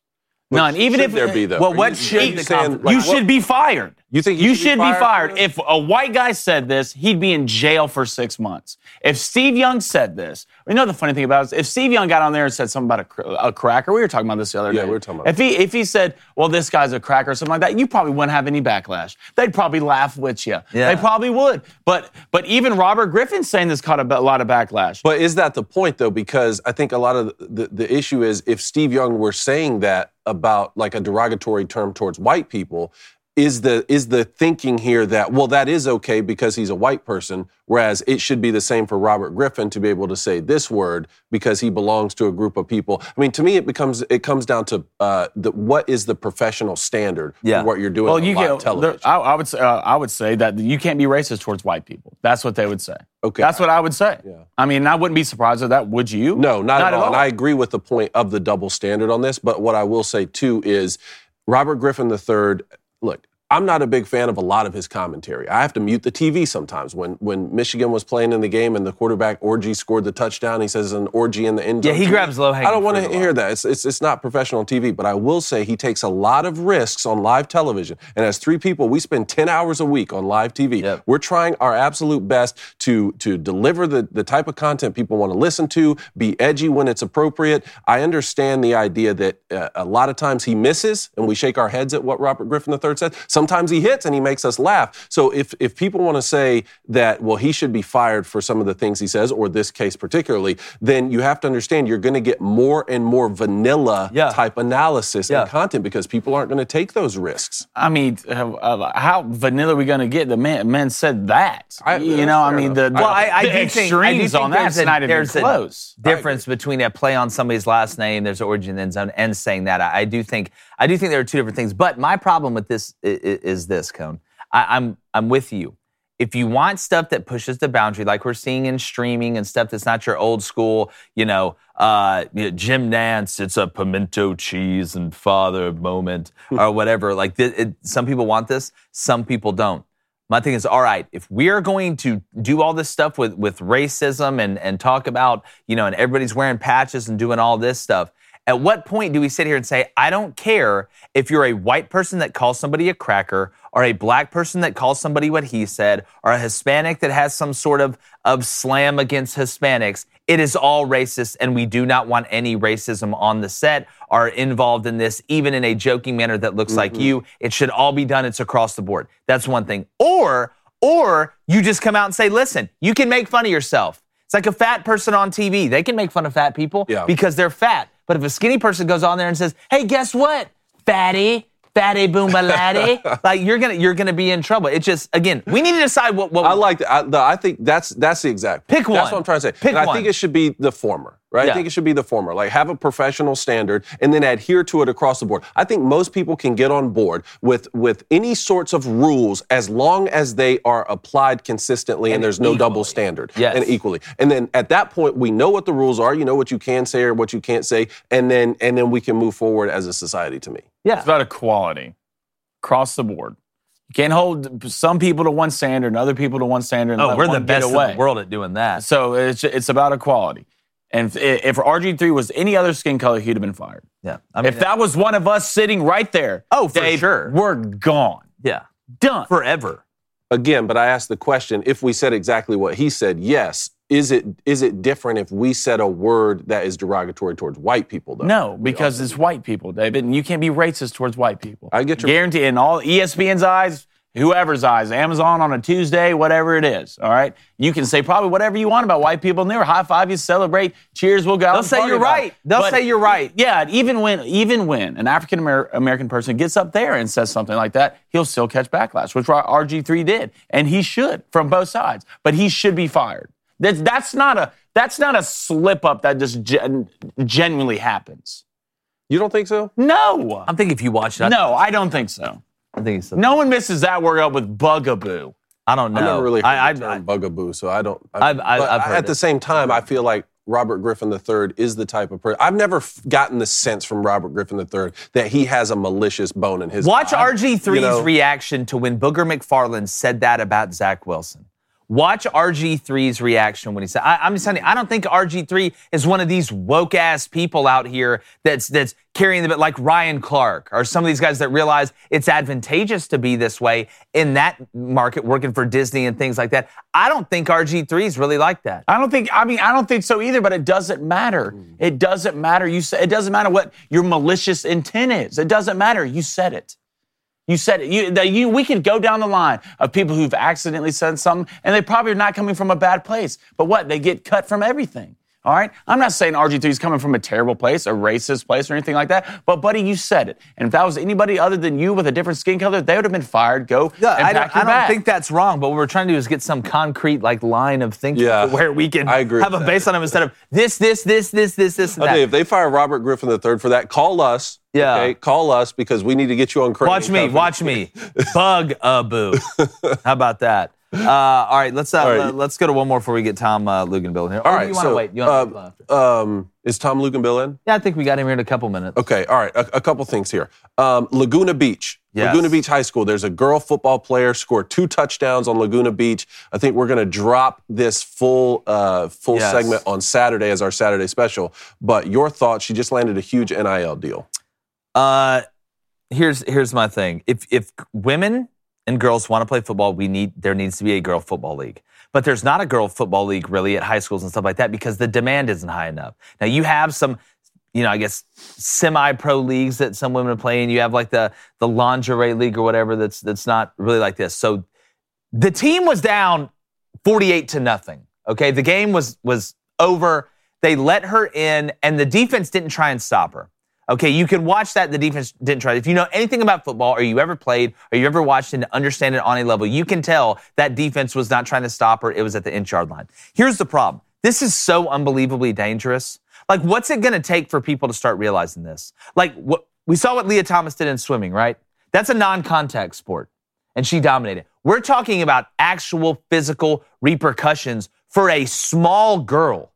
None. Even if there be, though? Well, what you- should are you the saying, conf- like, you what- should be fired. You think You should be should be fired fired. If a white guy said this, he'd be in jail for six months. If Steve Young said this, you know the funny thing about it is if Steve Young got on there and said something about a, cr- a cracker, we were talking about this the other Yeah, day. we were talking about If he if he said, "Well, this guy's a cracker" or something like that, you probably wouldn't have any backlash. They'd probably laugh with you. Yeah. They probably would. But but even Robert Griffin saying this caught a lot of backlash. But is that the point though? Because I think a lot of the, the, the issue is if Steve Young were saying that about like a derogatory term towards white people, is the is the thinking here that well that is okay because he's a white person, whereas it should be the same for Robert Griffin to be able to say this word because he belongs to a group of people. I mean, to me, it becomes it comes down to uh, the, what is the professional standard Yeah. for what you're doing well, you can. television. there- I, I would say, uh, I would say that you can't be racist towards white people. That's what they would say. Okay. That's what I would say. Yeah. I mean, I wouldn't be surprised at that. Would you? No, not, at all. And I agree with the point of the double standard on this. But what I will say too is Robert Griffin III, look, I'm not a big fan of a lot of his commentary. I have to mute the TV sometimes. When when Michigan was playing in the game and the quarterback Orji scored the touchdown, he says an orgy in the end zone. Yeah, he grabs low-hanging I don't want to hear that. It's, it's it's not professional TV. But I will say he takes a lot of risks on live television. And as three people, we spend 10 hours a week on live TV. Yep. We're trying our absolute best to to deliver the the type of content people want to listen to, be edgy when it's appropriate. I understand the idea that uh, a lot of times he misses, and we shake our heads at what Robert Griffin III said. Sometimes he hits, and he makes us laugh. So if if people want to say that, well, he should be fired for some of the things he says, or this case particularly, then you have to understand you're going to get more and more vanilla Yeah. type analysis Yeah. and content because people aren't going to take those risks. I mean, uh, uh, how vanilla are we going to get? The man, man said that. I- you know, I mean, the, Well, I, I the do think, I do extremes think on there's that's a, not even there's a close. difference between a play on somebody's last name, there's an origin in end zone, and saying that. I, I do think I do think there are two different things. But my problem with this is, is this, Cone. I, I'm I'm with you. If you want stuff that pushes the boundary, like we're seeing in streaming and stuff that's not your old school, you know, uh, you know, Jim Nantz, it's a pimento cheese and father moment or whatever. Like, th- it, some people want this, some people don't. My thing is, all right, if we are going to do all this stuff with, with racism and, and talk about, you know, and everybody's wearing patches and doing all this stuff, at what point do we sit here and say, I don't care if you're a white person that calls somebody a cracker, or a black person that calls somebody what he said, or a Hispanic that has some sort of, of slam against Hispanics? It is all racist, and we do not want any racism on the set or involved in this, even in a joking manner that looks like mm-hmm. you. It should all be done. It's across the board. That's one thing. Or, or you just come out and say, listen, you can make fun of yourself. It's like a fat person on TV. They can make fun of fat people Yeah. because they're fat. But if a skinny person goes on there and says, hey, guess what? Fatty, fatty boomba laddie, like you're gonna you're gonna be in trouble. It just again, we need to decide what what I like that. I, the, I think that's that's the exact. Pick one. That's what I'm trying to say. Pick and I one. think it should be the former, right? Yeah. I think it should be the former. Like have a professional standard and then adhere to it across the board. I think most people can get on board with with any sorts of rules as long as they are applied consistently and, And there's no double standard. Yes. And equally. And then at that point we know what the rules are, you know what you can say or what you can't say, and then and then we can move forward as a society to me. yeah. It's about equality across the board. You can't hold some people to one standard and other people to one standard. And Oh, let we're the one get best in the world at doing that. So it's it's about equality. And if, if RG3 was any other skin color, he'd have been fired. Yeah. I mean, if that was one of us sitting right there, Oh, for Dave, sure. we're gone, yeah, done. forever. Again, but I asked the question: If we said exactly what he said, yes, is it is it different if we said a word that is derogatory towards white people? Though No, because it's white people, David, and you can't be racist towards white people. I get your- guarantee in all ESPN's eyes, whoever's eyes, Amazon on a Tuesday, whatever it is. All right, you can say probably whatever you want about white people, and they were high five you, celebrate, cheers, we'll go. out They'll and say you're right. it. They'll say you're right. Yeah, even when even when an African American person gets up there and says something like that, he'll still catch backlash, which RG3 did, and he should from both sides. But he should be fired. That's that's not a that's not a slip up that just gen- genuinely happens. You don't think so? No, I'm thinking if you watch that. No, I don't think so. I think it's. So No one misses that word up with bugaboo. I don't know. I never really heard I, the I, term bugaboo, so I don't. I've- I've- I've I- heard at the same time, I feel like Robert Griffin III is the type of person. I've never f- gotten the sense from Robert Griffin III that he has a malicious bone in his. Watch body. RG3's You know? reaction to when Booger McFarland said that about Zach Wilson. Watch RG3's reaction when he said, I, am just telling you, I don't think RG3 is one of these woke ass people out here that's that's carrying the bit like Ryan Clark or some of these guys that realize it's advantageous to be this way in that market working for Disney and things like that. I don't think RG3 is really like that. I don't think I mean I don't think so either, but it doesn't matter. Hmm. It doesn't matter. You say it doesn't matter what your malicious intent is. It doesn't matter. You said it. You said it. You, you, we could go down the line of people who've accidentally said something, and they probably are not coming from a bad place. But what? They get cut from everything. All right? I'm not saying RG3 is coming from a terrible place, a racist place, or anything like that. But, buddy, you said it. And if that was anybody other than you with a different skin color, they would have been fired. Go. Yeah, I don't, I don't think that's wrong. But what we're trying to do is get some concrete like line of thinking Yeah, where we can I agree have a base on of instead of this, this, this, this, this, this, and that. Okay, if they fire Robert Griffin III for that, call us. Yeah. Okay, call us because we need to get you on. Crain Watch me, Company. watch me. Bug a boo. How about that? Uh, all right, let's uh, All right. let's go to one more before we get Tom uh, Luginbill in here. All Or right, you want to so wait? You want uh, to um, is Tom Luginbill in? Yeah, I think we got him here in a couple minutes. Okay, all right. A, a couple things here. Um, Laguna Beach. Yes. Laguna Beach High School. There's a girl football player scored two touchdowns on Laguna Beach. I think we're going to drop this full uh, full Yes. segment on Saturday as our Saturday special. But your thoughts? She just landed a huge NIL deal. Uh, here's here's my thing. If if women and girls want to play football, we need there needs to be a girl football league. But there's not a girl football league really at high schools and stuff like that because the demand isn't high enough. Now you have some, you know, I guess semi-pro leagues that some women are playing. You have like the the lingerie league or whatever that's that's not really like this. So the team was down 48 to nothing. Okay, the game was was over. They let her in, and the defense didn't try and stop her. Okay, you can watch that. The defense didn't try. If you know anything about football, or you ever played, or you ever watched and understand it on a level, you can tell that defense was not trying to stop her. It was at the inch yard line. Here's the problem. This is so unbelievably dangerous. Like, what's it going to take for people to start realizing this? Like, what we saw what Lia Thomas did in swimming, right? That's a non-contact sport and she dominated. We're talking about actual physical repercussions for a small girl.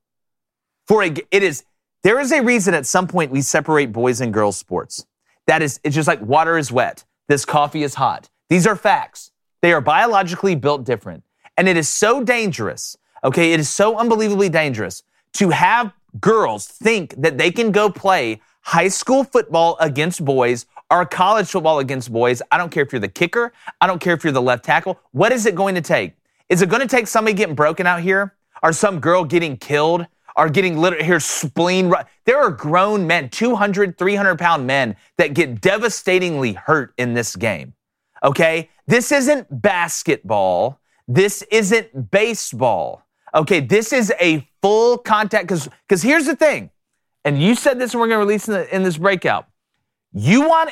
For a, it is, there is a reason at some point we separate boys and girls sports. That is, it's just like water is wet. This coffee is hot. These are facts. They are biologically built different. And it is so dangerous, okay? It is so unbelievably dangerous to have girls think that they can go play high school football against boys or college football against boys. I don't care if you're the kicker. I don't care if you're the left tackle. What is it going to take? Is it going to take somebody getting broken out here or some girl getting killed or getting literally here spleen? There are grown men, 200, 300 pound men that get devastatingly hurt in this game. Okay? This isn't basketball. This isn't baseball. Okay, this is a full contact because because here's the thing, and you said this, and we're going to release in, the, in this breakout. You want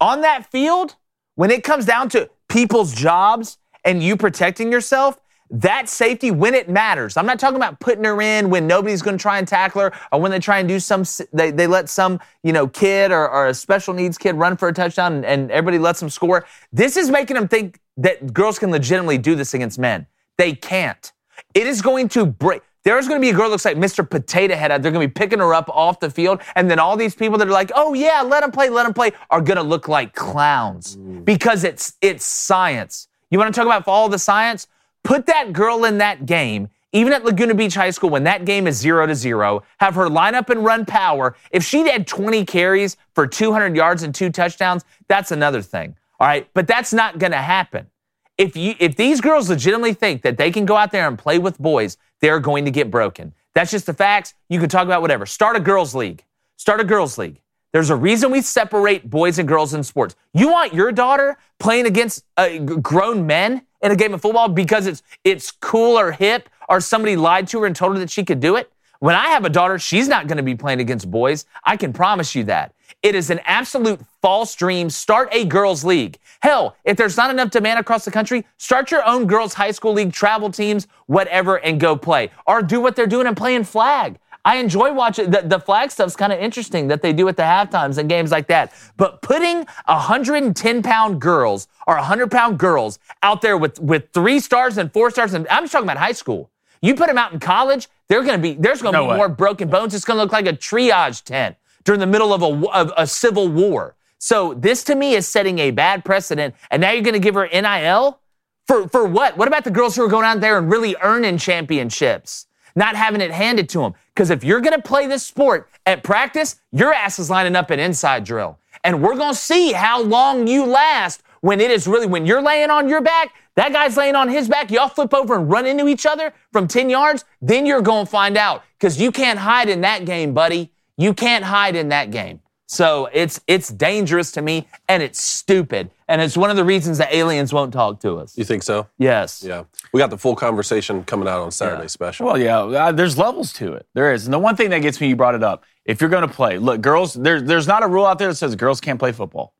on that field when it comes down to people's jobs and you protecting yourself. That safety when it matters. I'm not talking about putting her in when nobody's going to try and tackle her, or when they try and do some. They, they let some you know kid or, or a special needs kid run for a touchdown, and, and everybody lets them score. This is making them think that girls can legitimately do this against men. They can't. It is going to break. There's going to be a girl that looks like Mr. Potato Head. out. They're going to be picking her up off the field, and then all these people that are like, "Oh yeah, let them play, let them play," are going to look like clowns because it's it's science. You want to talk about all the science? Put that girl in that game, even at Laguna Beach High School, when that game is zero to zero. Have her line up and run power. If she'd had 20 carries for 200 yards and two touchdowns, that's another thing. All right, but that's not going to happen if you if these girls legitimately think that they can go out there and play with boys, they're going to get broken. That's just the facts. You can talk about whatever. Start a girls league. Start a girls league. There's a reason we separate boys and girls in sports. You want your daughter playing against uh, grown men in a game of football because it's it's cool or hip or somebody lied to her and told her that she could do it? When I have a daughter, she's not going to be playing against boys. I can promise you that. It is an absolute false dream. Start a girls' league. Hell, if there's not enough demand across the country, start your own girls' high school league, travel teams, whatever, and go play. Or do what they're doing and play in flag. I enjoy watching the, the flag stuff's kind of interesting that they do at the halftimes and games like that. But putting 110 pound girls or 100 pound girls out there with, with three stars and four stars, and I'm just talking about high school. You put them out in college, they're going to be there's going to No be way. more broken bones. It's going to look like a triage tent during the middle of a, of a civil war. So this to me is setting a bad precedent. And now you're going to give her NIL For, for what? What about the girls who are going out there and really earning championships? Not having it handed to them. Because if you're going to play this sport at practice, your ass is lining up an inside drill. And we're going to see how long you last when it is really, when you're laying on your back, that guy's laying on his back, y'all flip over and run into each other from 10 yards, then you're going to find out. Because you can't hide in that game, buddy. You can't hide in that game. So it's it's dangerous to me and it's stupid. And it's one of the reasons that aliens won't talk to us. You think so? Yes. Yeah. We got the full conversation coming out on Saturday Yeah. special. Well, yeah, uh, there's levels to it. There is. And the one thing that gets me, you brought it up. If you're going to play, look, girls, there's there's not a rule out there that says girls can't play football.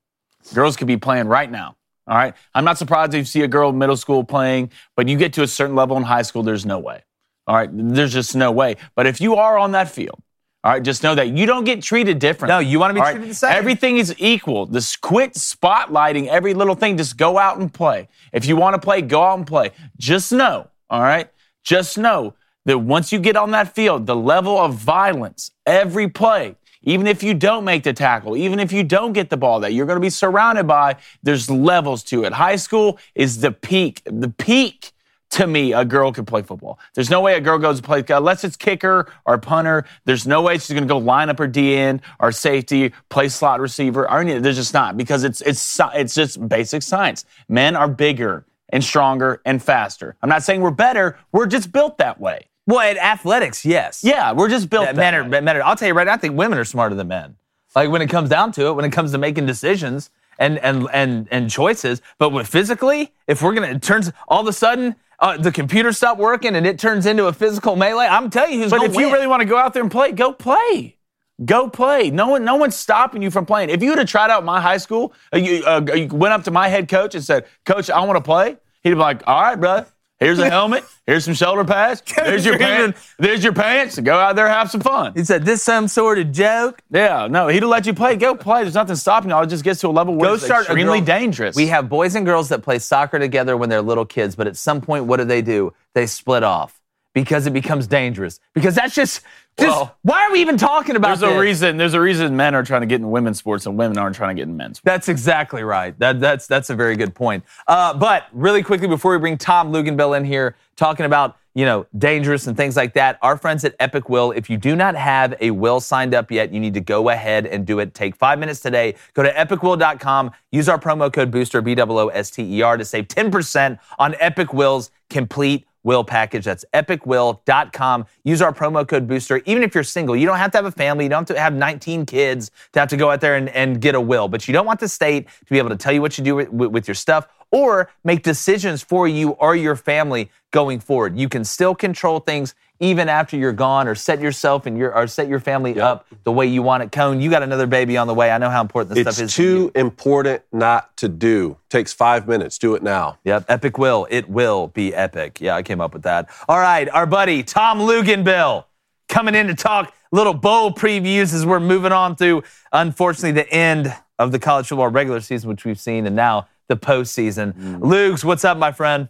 Girls could be playing right now. All right. I'm not surprised if you see a girl in middle school playing, but you get to a certain level in high school, there's no way. All right. There's just no way. But if you are on that field, all right, just know that you don't get treated different. No, you wanna be All treated the same. Everything is equal. Just quit spotlighting every little thing. Just go out and play. If you want to play, go out and play. Just know, all right? Just know that once you get on that field, the level of violence, every play, even if you don't make the tackle, even if you don't get the ball that you're going to be surrounded by, there's levels to it. High school is the peak. The peak to me, a girl could play football. There's no way a girl goes to play, unless it's kicker or punter, there's no way she's going to go line up her D end or safety, play slot receiver. Or any, there's just not because it's, it's, it's just basic science. Men are bigger and stronger and faster. I'm not saying we're better, we're just built that way. Well, at athletics, yes. Yeah, we're just built Yeah, men are, way. men are. I'll tell you right now, I think women are smarter than men. Like when it comes down to it, when it comes to making decisions and and and and choices. But with physically, if we're gonna, it turns all of a sudden uh, the computer stopped working and it turns into a physical melee. I'm telling you, who's But if you really want to go out there and play, go play. Go play. No one, no one's stopping you from playing. If you would have tried out my high school, uh, you, uh, you went up to my head coach and said, "Coach, I want to play," he'd be like, "All right, brother. Here's a helmet. Here's some shoulder pads. There's your pants. There's your pants. Go out there, have some fun." he said, "This some sort of joke." Yeah, no, he'd let you play. Go play. There's nothing stopping you. It just gets to a level where Go it's start extremely dangerous. We have boys and girls that play soccer together when they're little kids, but at some point, what do they do? They split off because it becomes dangerous. Because that's just, just Well, why are we even talking about there's a reason. There's a reason men are trying to get in women's sports and women aren't trying to get in men's. sports. That's exactly right. That, that's that's a very good point. Uh, but really quickly before we bring Tom Luginbill in here talking about you know dangerous and things like that, our friends at Epic Will. If you do not have a will signed up yet, you need to go ahead and do it. Take five minutes today. Go to epicwill.com. Use our promo code Booster B O O S T E R to save ten percent on Epic Will's complete will package. That's epicwill.com. Use our promo code booster. Even if you're single, you don't have to have a family. You don't have to have 19 kids to have to go out there and, and get a will. But you don't want the state to be able to tell you what you do with, with your stuff or make decisions for you or your family going forward. You can still control things even after you're gone or set yourself and your or set your family up the way you want it. Cone, you got another baby on the way. I know how important this it's stuff is. to you. too important not to do. Takes five minutes. Do it now. Yep, epic will. It will be epic. Yeah, I came up with that. All right, our buddy Tom Luginbill coming in to talk little bowl previews as we're moving on through, unfortunately, the end of the college football regular season, which we've seen, and now the postseason. Lugs, what's up, my friend?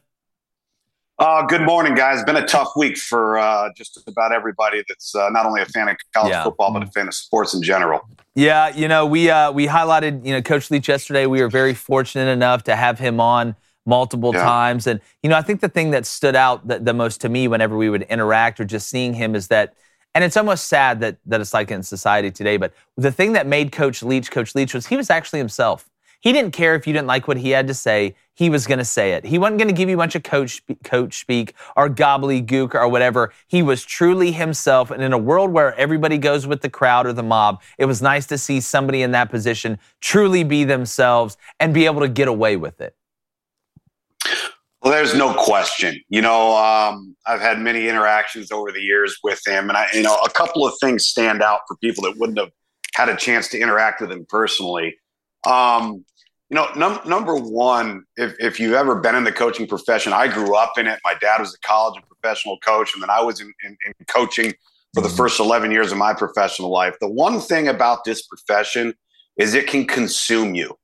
Uh, good morning, guys. Been a tough week for uh, just about everybody that's uh, not only a fan of college Yeah. football, but a fan of sports in general. Yeah, you know, we uh, we highlighted, you know, Coach Leach yesterday. We were very fortunate enough to have him on multiple Yeah. times, and you know, I think the thing that stood out the, the most to me whenever we would interact or just seeing him is that, and it's almost sad that that it's like in society today, but the thing that made Coach Leach Coach Leach was he was actually himself. He didn't care if you didn't like what he had to say. He was going to say it. He wasn't going to give you a bunch of coach coach speak or gobbledygook or whatever. He was truly himself. And in a world where everybody goes with the crowd or the mob, it was nice to see somebody in that position truly be themselves and be able to get away with it. Well, there's no question. You know, um, I've had many interactions over the years with him, and I, you know, a couple of things stand out for people that wouldn't have had a chance to interact with him personally. Um, you know, num- number one, if, if you've ever been in the coaching profession, I grew up in it. My dad was a college and professional coach, and then I was in, in, in coaching for the mm-hmm. first 11 years of my professional life. The one thing about this profession is it can consume you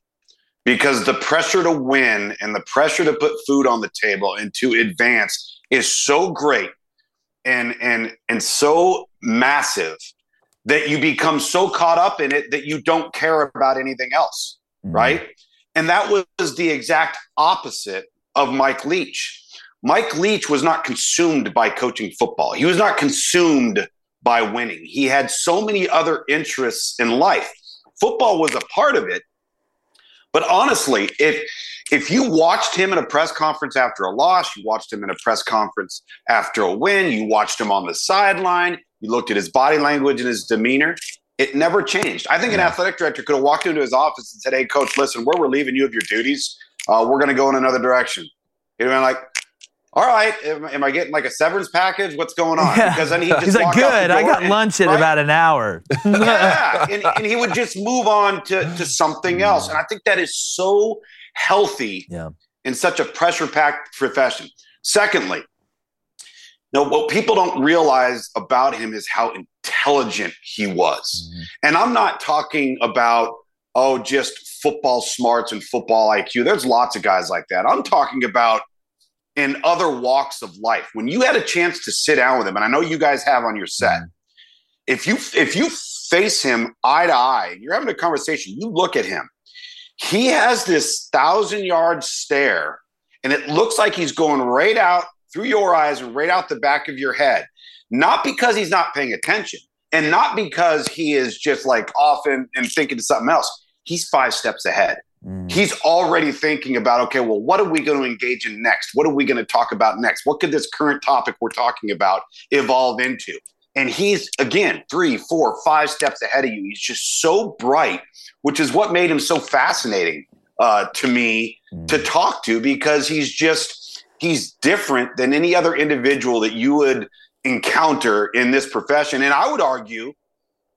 because the pressure to win and the pressure to put food on the table and to advance is so great and and and so massive that you become so caught up in it that you don't care about anything else mm-hmm. right and that was the exact opposite of Mike Leach. Mike Leach was not consumed by coaching football. He was not consumed by winning. He had so many other interests in life. Football was a part of it. But honestly, if if you watched him in a press conference after a loss, you watched him in a press conference after a win, you watched him on the sideline, you looked at his body language and his demeanor, it never changed. I think an athletic director could have walked into his office and said, "Hey, coach, listen, we're relieving you of your duties. Uh, we're going to go in another direction." He'd been like, all right, am, am, I getting like a severance package? What's going on? Because then he just he's like, good. I got lunch in right? about an hour. yeah, and, and, he would just move on to to something else, and I think that is so healthy yeah. in such a pressure packed profession. Secondly, now what people don't realize about him is how intelligent he was, mm-hmm. and I'm not talking about oh just football smarts and football IQ. There's lots of guys like that. I'm talking about in other walks of life. When you had a chance to sit down with him, and I know you guys have on your set, mm-hmm. if you if you face him eye to eye, you're having a conversation, you look at him, he has this thousand yard stare, and it looks like he's going right out through your eyes and right out the back of your head. Not because he's not paying attention, and not because he is just like off and, and thinking of something else. He's five steps ahead. Mm. He's already thinking about, okay, well, what are we going to engage in next? What are we going to talk about next? What could this current topic we're talking about evolve into? And he's, again, three, four, five steps ahead of you. He's just so bright, which is what made him so fascinating uh, to me mm. to talk to because he's just, he's different than any other individual that you would encounter in this profession. And I would argue,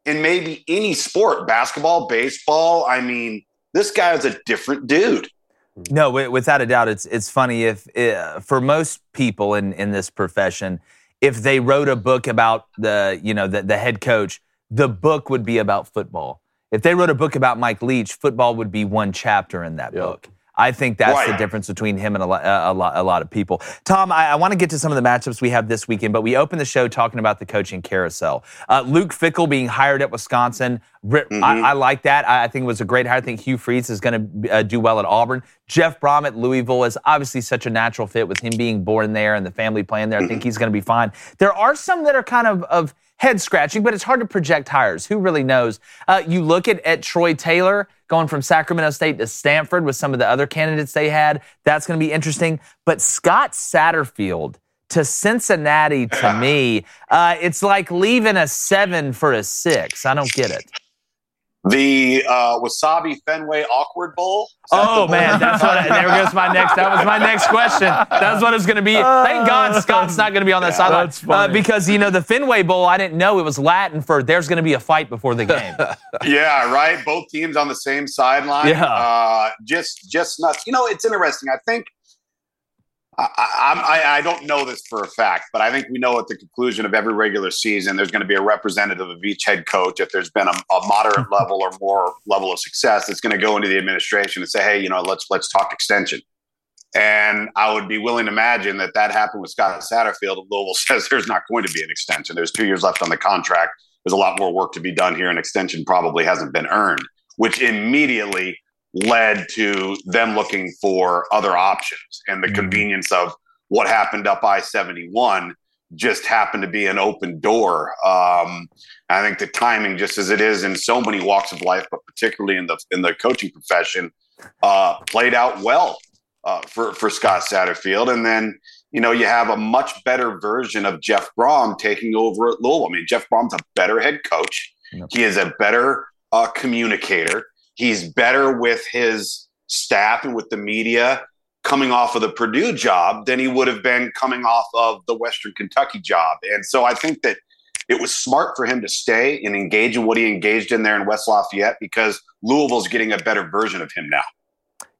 in maybe any sport, basketball, baseball, I mean, this guy is a different dude. No, without a doubt, it's it's funny if uh, for most people in in this profession, if they wrote a book about the you know the, the head coach, the book would be about football. If they wrote a book about Mike Leach, football would be one chapter in that yep. book. I think that's right. the difference between him and a lot, a lot, a lot of people. Tom, I, I want to get to some of the matchups we have this weekend, but we opened the show talking about the coaching carousel. Uh, Luke Fickell being hired at Wisconsin, mm-hmm. I, I, like that. I, I, think it was a great hire. I think Hugh Freeze is going to uh, do well at Auburn. Jeff Brohm at Louisville is obviously such a natural fit with him being born there and the family playing there. I think mm-hmm. he's going to be fine. There are some that are kind of of head scratching, but it's hard to project hires. Who really knows? Uh, you look at, at Troy Taylor going from Sacramento State to Stanford with some of the other candidates they had. That's going to be interesting. But Scott Satterfield to Cincinnati, to me, uh, it's like leaving a seven for a six. I don't get it. The uh, Wasabi Fenway Awkward Bowl. Oh man, that's what. I, there goes my next. That was my next question. That's what it's going to be. Thank God Scott's not going to be on that yeah, sideline uh, because you know the Fenway Bowl. I didn't know it was Latin for there's going to be a fight before the game. yeah, right. Both teams on the same sideline. Yeah, uh, just just nuts. You know, it's interesting. I think I, I, I, don't know this for a fact, but I think we know at the conclusion of every regular season, there's going to be a representative of each head coach. If there's been a, a moderate mm-hmm. level or more level of success, that's going to go into the administration and say, "Hey, you know, let's let's talk extension." And I would be willing to imagine that that happened with Scott Satterfield. Louisville says there's not going to be an extension. There's two years left on the contract. There's a lot more work to be done here. An extension probably hasn't been earned, which immediately led to them looking for other options and the mm-hmm. convenience of what happened up I 71 just happened to be an open door. Um, I think the timing, just as it is in so many walks of life, but particularly in the in the coaching profession, uh, played out well uh, for for Scott Satterfield. And then you know you have a much better version of Jeff Brohm taking over at Louisville. I mean, Jeff Brohm's a better head coach. Yep. He is a better uh, communicator. He's better with his staff and with the media coming off of the Purdue job than he would have been coming off of the Western Kentucky job. And so I think that it was smart for him to stay and engage in what he engaged in there in West Lafayette because Louisville's getting a better version of him now.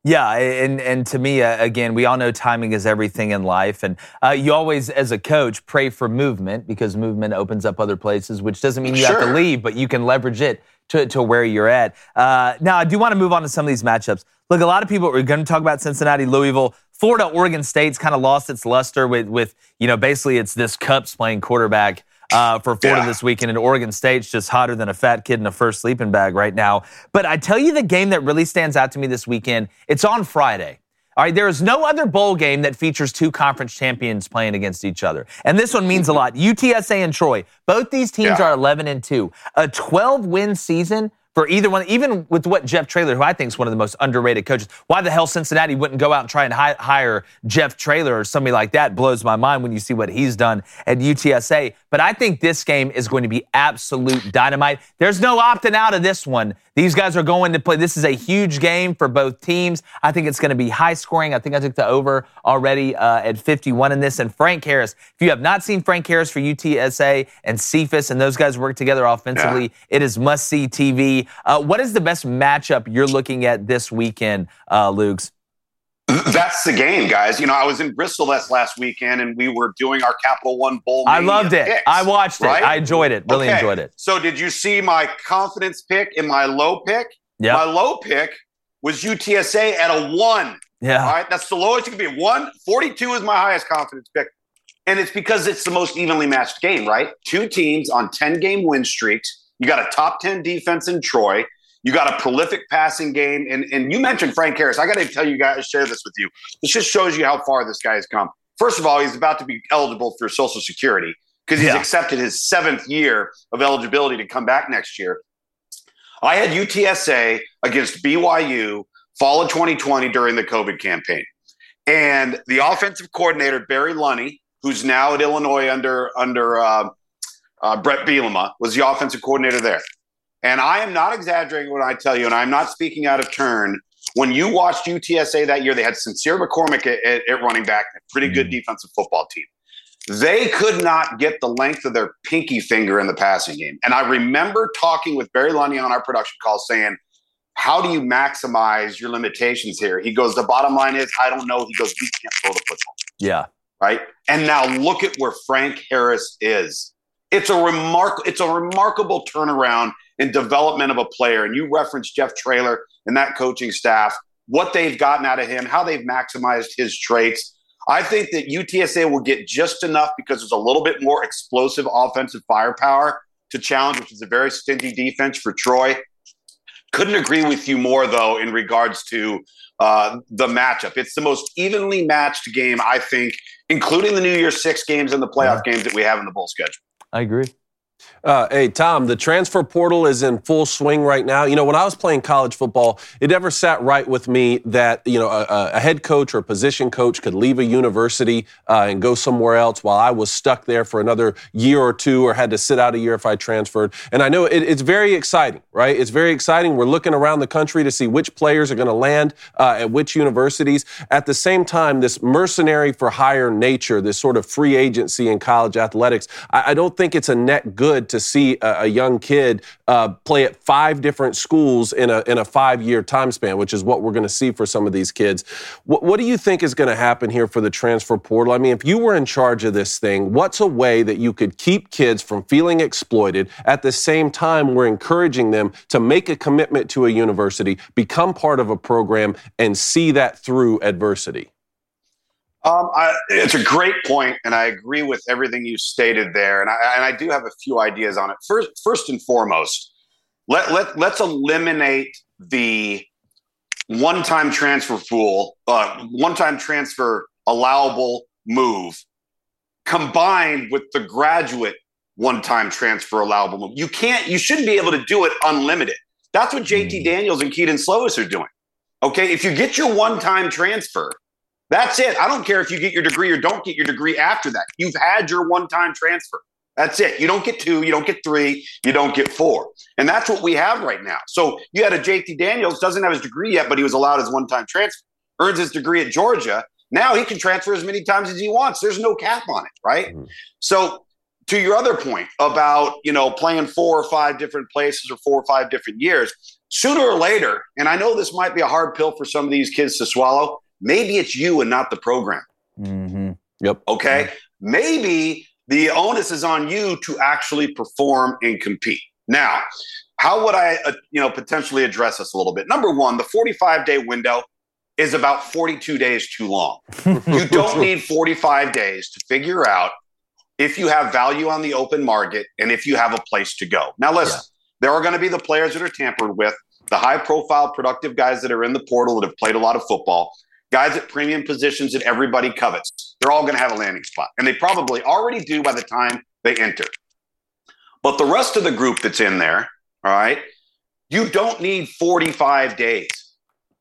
Yeah, and and to me, uh, again, we all know timing is everything in life, and uh, you always, as a coach, pray for movement because movement opens up other places, which doesn't mean you sure. have to leave, but you can leverage it to, to where you're at. Uh, now, I do want to move on to some of these matchups. Look, a lot of people are going to talk about Cincinnati, Louisville. Florida, Oregon State's kind of lost its luster with, with, you know, basically it's this Cups playing quarterback uh, for Florida yeah. this weekend, and Oregon State's just hotter than a fat kid in a first sleeping bag right now. But I tell you, the game that really stands out to me this weekend, it's on Friday. All right, there is no other bowl game that features two conference champions playing against each other. And this one means a lot. UTSA and Troy, both these teams Yeah. are 11 and 2. A 12 win season for either one, even with what Jeff Traylor, who I think is one of the most underrated coaches. Why the hell Cincinnati wouldn't go out and try and hi- hire Jeff Traylor or somebody like that blows my mind when you see what he's done at UTSA. But I think this game is going to be absolute dynamite. There's no opting out of this one. These guys are going to play. This is a huge game for both teams. I think it's going to be high scoring. I think I took the over already uh, at 51 in this. And Frank Harris, if you have not seen Frank Harris for UTSA and Cephus and those guys work together offensively, it is must see TV. Uh, what is the best matchup you're looking at this weekend, uh, Luke's? That's the game, guys. You know, I was in Bristol this last weekend, and we were doing our Capital One Bowl. I loved it. picks, I watched it. right? I enjoyed it. Really Okay. enjoyed it. So, did you see my confidence pick and my low pick? Yeah. My low pick was UTSA at a one. Yeah. right, that's the lowest it could be. One forty-two is my highest confidence pick, and it's because it's the most evenly matched game. Right, two teams on ten-game win streaks. You got a top ten defense in Troy. You got a prolific passing game, and and you mentioned Frank Harris. I got to tell you guys, share this with you. This just shows you how far this guy has come. First of all, he's about to be eligible for Social Security because he's Yeah. accepted his seventh year of eligibility to come back next year. I had UTSA against BYU fall of 2020 during the COVID campaign. And the offensive coordinator, Barry Lunney, who's now at Illinois under, under uh, uh, Bret Bielema, was the offensive coordinator there. And I am not exaggerating when I tell you, and I'm not speaking out of turn. When you watched UTSA that year, they had Sincere McCormick at, at, at running back, a pretty good defensive football team. They could not get the length of their pinky finger in the passing game. And I remember talking with Barry Lunney on our production call saying, How do you maximize your limitations here? He goes, The bottom line is, I don't know. He goes, We can't throw the football Yeah. right? And now look at where Frank Harris is. It's a remark it's a remarkable turnaround in development of a player. And you referenced Jeff Traylor and that coaching staff, what they've gotten out of him, how they've maximized his traits. I think that UTSA will get just enough because there's a little bit more explosive offensive firepower to challenge, which is a very stingy defense for Troy. Couldn't agree with you more, though, in regards to uh, the matchup. It's the most evenly matched game, I think, including the New Year's Six games and the playoff games that we have in the bowl schedule. I agree. Uh, hey, Tom, the transfer portal is in full swing right now. You know, when I was playing college football, it never sat right with me that, you know, a, a head coach or a position coach could leave a university uh, and go somewhere else while I was stuck there for another year or two or had to sit out a year if I transferred. And I know it, it's very exciting, right? It's very exciting. We're looking around the country to see which players are going to land uh, at which universities. At the same time, this mercenary for hire nature, this sort of free agency in college athletics, I, I don't think it's a net good to see a, a young kid uh, play at five different schools in a in a five year time span, which is what we're going to see for some of these kids. What do you think is going to happen here for the transfer portal? I mean, if you were in charge of this thing, what's a way that you could keep kids from feeling exploited? At the same time, we're encouraging them to make a commitment to a university, become part of a program, and see that through adversity. Um, I, it's a great point, and I agree with everything you stated there. And I, and I do have a few ideas on it. First, first and foremost, let let let's eliminate the one-time transfer pool, uh, one-time transfer allowable move, combined with the graduate one-time transfer allowable move. You can't. You shouldn't be able to do it unlimited. That's what JT Daniels and Kedon Slovis are doing. Okay, if you get your one-time transfer. That's it. I don't care if you get your degree or don't get your degree after that. You've had your one time transfer. That's it. You don't get two, you don't get three, you don't get four. And that's what we have right now. So you had a JT Daniels, doesn't have his degree yet, but he was allowed his one time transfer, earns his degree at Georgia. Now he can transfer as many times as he wants. There's no cap on it, right? Mm-hmm. So to your other point about, you know, playing four or five different places or four or five different years, sooner or later, and I know this might be a hard pill for some of these kids to swallow, maybe it's you and not the program. Mm-hmm. Yep. Okay. Maybe the onus is on you to actually perform and compete. Now, how would I, uh, you know, potentially address this a little bit? Number one, the 45 day window is about 42 days too long. you don't need 45 days to figure out if you have value on the open market and if you have a place to go. Now, listen, there are going to be the players that are tampered with, the high profile, productive guys that are in the portal that have played a lot of football. Guys at premium positions that everybody covets. They're all going to have a landing spot, and they probably already do by the time they enter. But the rest of the group that's in there, all right, you don't need 45 days.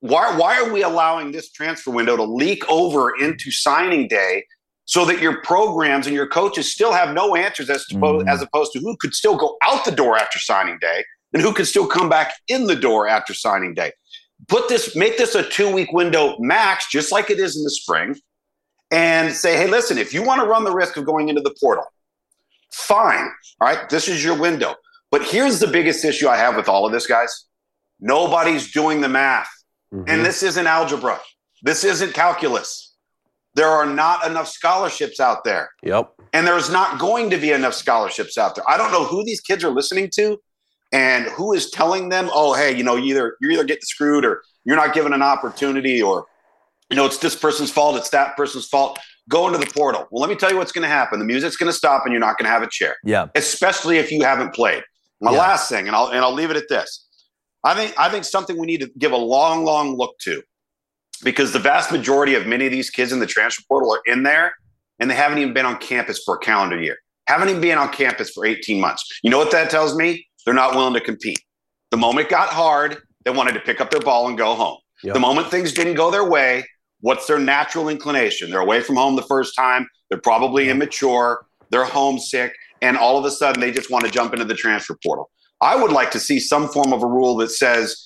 Why, why are we allowing this transfer window to leak over into signing day so that your programs and your coaches still have no answers as, to, mm. as opposed to who could still go out the door after signing day and who could still come back in the door after signing day? Put this, make this a two week window max, just like it is in the spring, and say, hey, listen, if you want to run the risk of going into the portal, fine. All right, this is your window. But here's the biggest issue I have with all of this, guys. Nobody's doing the math. Mm-hmm. And this isn't algebra. This isn't calculus. There are not enough scholarships out there. Yep. And there's not going to be enough scholarships out there. I don't know who these kids are listening to and who is telling them, oh, hey, you know, you either you're either getting screwed or you're not given an opportunity or you know, it's this person's fault, it's that person's fault. Go into the portal. Well, let me tell you what's going to happen. The music's going to stop and you're not going to have a chair. Yeah. Especially if you haven't played. My yeah. last thing, and I'll and I'll leave it at this. I think I think something we need to give a long, long look to, because the vast majority of many of these kids in the transfer portal are in there, and they haven't even been on campus for a calendar year. Haven't even been on campus for 18 months. You know what that tells me? They're not willing to compete. The moment got hard, they wanted to pick up their ball and go home. Yep. The moment things didn't go their way, what's their natural inclination? They're away from home the first time. They're probably immature. They're homesick and all of a sudden they just want to jump into the transfer portal. I would like to see some form of a rule that says,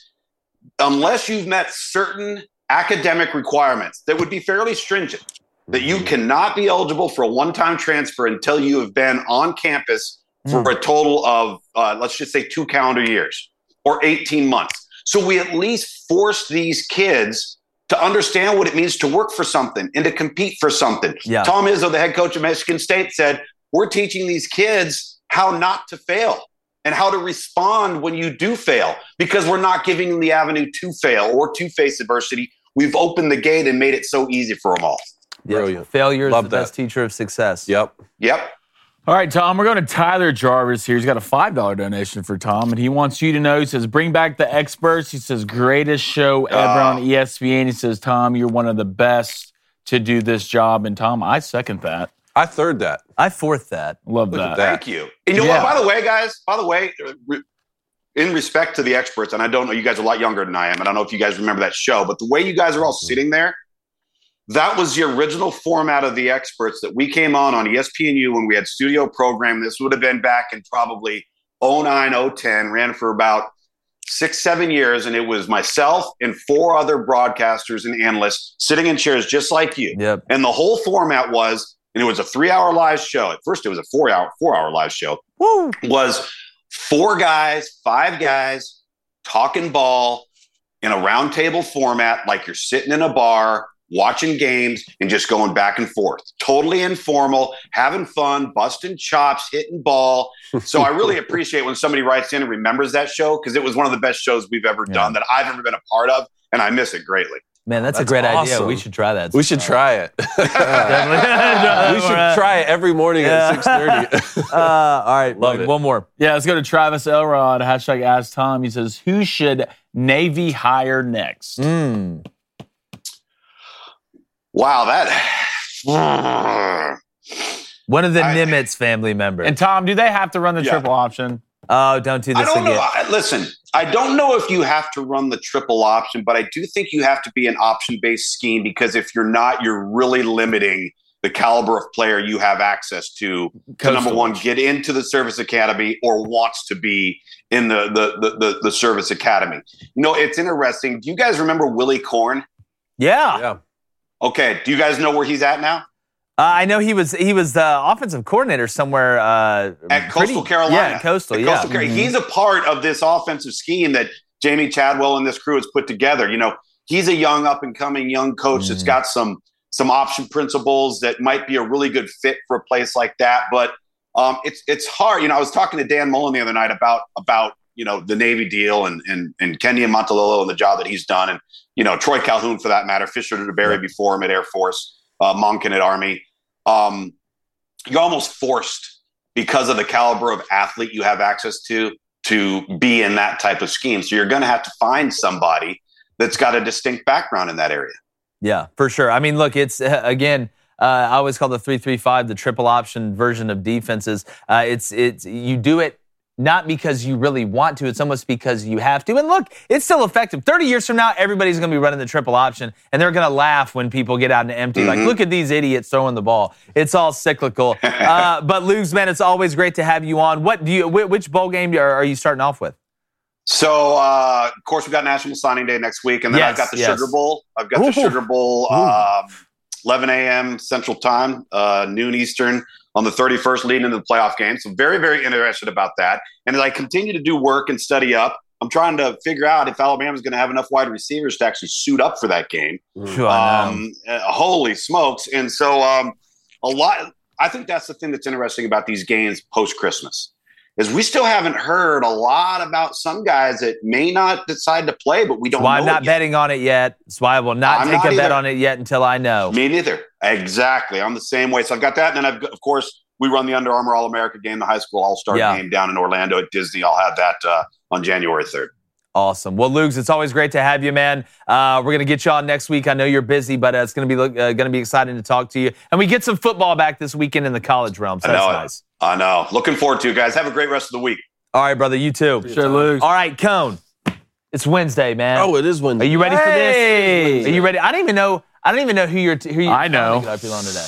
unless you've met certain academic requirements that would be fairly stringent, that you mm-hmm. cannot be eligible for a one time transfer until you have been on campus for mm. a total of, uh, let's just say, two calendar years or 18 months. So we at least force these kids to understand what it means to work for something and to compete for something. Yeah. Tom Izzo, the head coach of Michigan State, said we're teaching these kids how not to fail and how to respond when you do fail because we're not giving them the avenue to fail or to face adversity. We've opened the gate and made it so easy for them all. Brilliant. Failure is Love the that. best teacher of success. Yep. Yep. All right, Tom, we're going to Tyler Jarvis here. He's got a $5 donation for Tom, and he wants you to know he says, Bring back the experts. He says, Greatest show ever uh, on ESPN. He says, Tom, you're one of the best to do this job. And Tom, I second that. I third that. I fourth that. Love that. that. Thank you. And you know yeah. what? By the way, guys, by the way, in respect to the experts, and I don't know, you guys are a lot younger than I am. I don't know if you guys remember that show, but the way you guys are all mm-hmm. sitting there, that was the original format of the experts that we came on on ESPNU when we had studio program. This would have been back in probably 09, 010, ran for about six, seven years, and it was myself and four other broadcasters and analysts sitting in chairs just like you. Yep. And the whole format was and it was a three hour live show. At first, it was a four hour four hour live show. Woo. Was four guys, five guys talking ball in a roundtable format, like you're sitting in a bar watching games and just going back and forth. Totally informal, having fun, busting chops, hitting ball. So I really appreciate when somebody writes in and remembers that show because it was one of the best shows we've ever yeah. done that I've ever been a part of, and I miss it greatly. Man, that's, that's a great awesome. idea. We should try that. We should try it. we should try it every morning yeah. at 6.30. uh, all right. Love it. One more. Yeah, let's go to Travis Elrod. Hashtag Ask Tom. He says, who should Navy hire next? Mm. Wow, that... One of the I, Nimitz family members. And Tom, do they have to run the yeah. triple option? Oh, don't do this I don't again. Know. I, listen, I don't know if you have to run the triple option, but I do think you have to be an option based scheme because if you're not, you're really limiting the caliber of player you have access to to number one get into the service academy or wants to be in the, the the, the the service academy you know it's interesting do you guys remember willy korn yeah yeah okay do you guys know where he's at now uh, I know he was he was the offensive coordinator somewhere uh, at pretty, Coastal Carolina. Yeah, Coastal. At yeah, Coastal mm-hmm. he's a part of this offensive scheme that Jamey Chadwell and this crew has put together. You know, he's a young up and coming young coach mm-hmm. that's got some some option principles that might be a really good fit for a place like that. But um, it's it's hard. You know, I was talking to Dan Mullen the other night about about you know the Navy deal and and and Kenny Niumatalolo and the job that he's done, and you know Troy Calhoun for that matter, Fisher DeBerry before him at Air Force, uh, Monken at Army um, you're almost forced because of the caliber of athlete you have access to to be in that type of scheme. So you're going to have to find somebody that's got a distinct background in that area. Yeah, for sure. I mean, look, it's uh, again. Uh, I always call the three three five the triple option version of defenses. Uh, it's it's you do it not because you really want to. It's almost because you have to. And look, it's still effective. 30 years from now, everybody's going to be running the triple option, and they're going to laugh when people get out and empty. Like, look at these idiots throwing the ball. It's all cyclical. uh, but Lugs, man, it's always great to have you on. What do you? Which bowl game are, you starting off with? So, uh, of course, we've got National Signing Day next week, and then I've got the yes. Sugar Bowl. I've got Ooh. the Sugar Bowl, um, 11 a.m. Central Time, uh, noon Eastern on the 31st, leading into the playoff game. So, very, very interested about that. And as I continue to do work and study up, I'm trying to figure out if Alabama's going to have enough wide receivers to actually suit up for that game. Sure, Um, uh, holy smokes! And so, um, a lot. I think that's the thing that's interesting about these games post Christmas is we still haven't heard a lot about some guys that may not decide to play, but we don't. Why I'm not betting on it yet. That's why I will not I'm take not a bet on it yet until I know. Me neither. Exactly. I'm the same way. So I've got that, and then I've of course we run the Under Armour All America game, the high school All Star Yeah. game down in Orlando at Disney. I'll have that uh, on January 3rd. Awesome. Well, Lugs, it's always great to have you, man. Uh, we're gonna get you on next week. I know you're busy, but uh, it's gonna be uh, gonna be exciting to talk to you. And we get some football back this weekend in the college realm. So I know it. nice. I know. Looking forward to it, guys. Have a great rest of the week. All right, brother. You too. Sure, Luke. All right, Cone. It's Wednesday, man. Oh, it is when Are you ready for this? Are you ready? I don't even know. I don't even know who you're. Who you, I know. Get on today.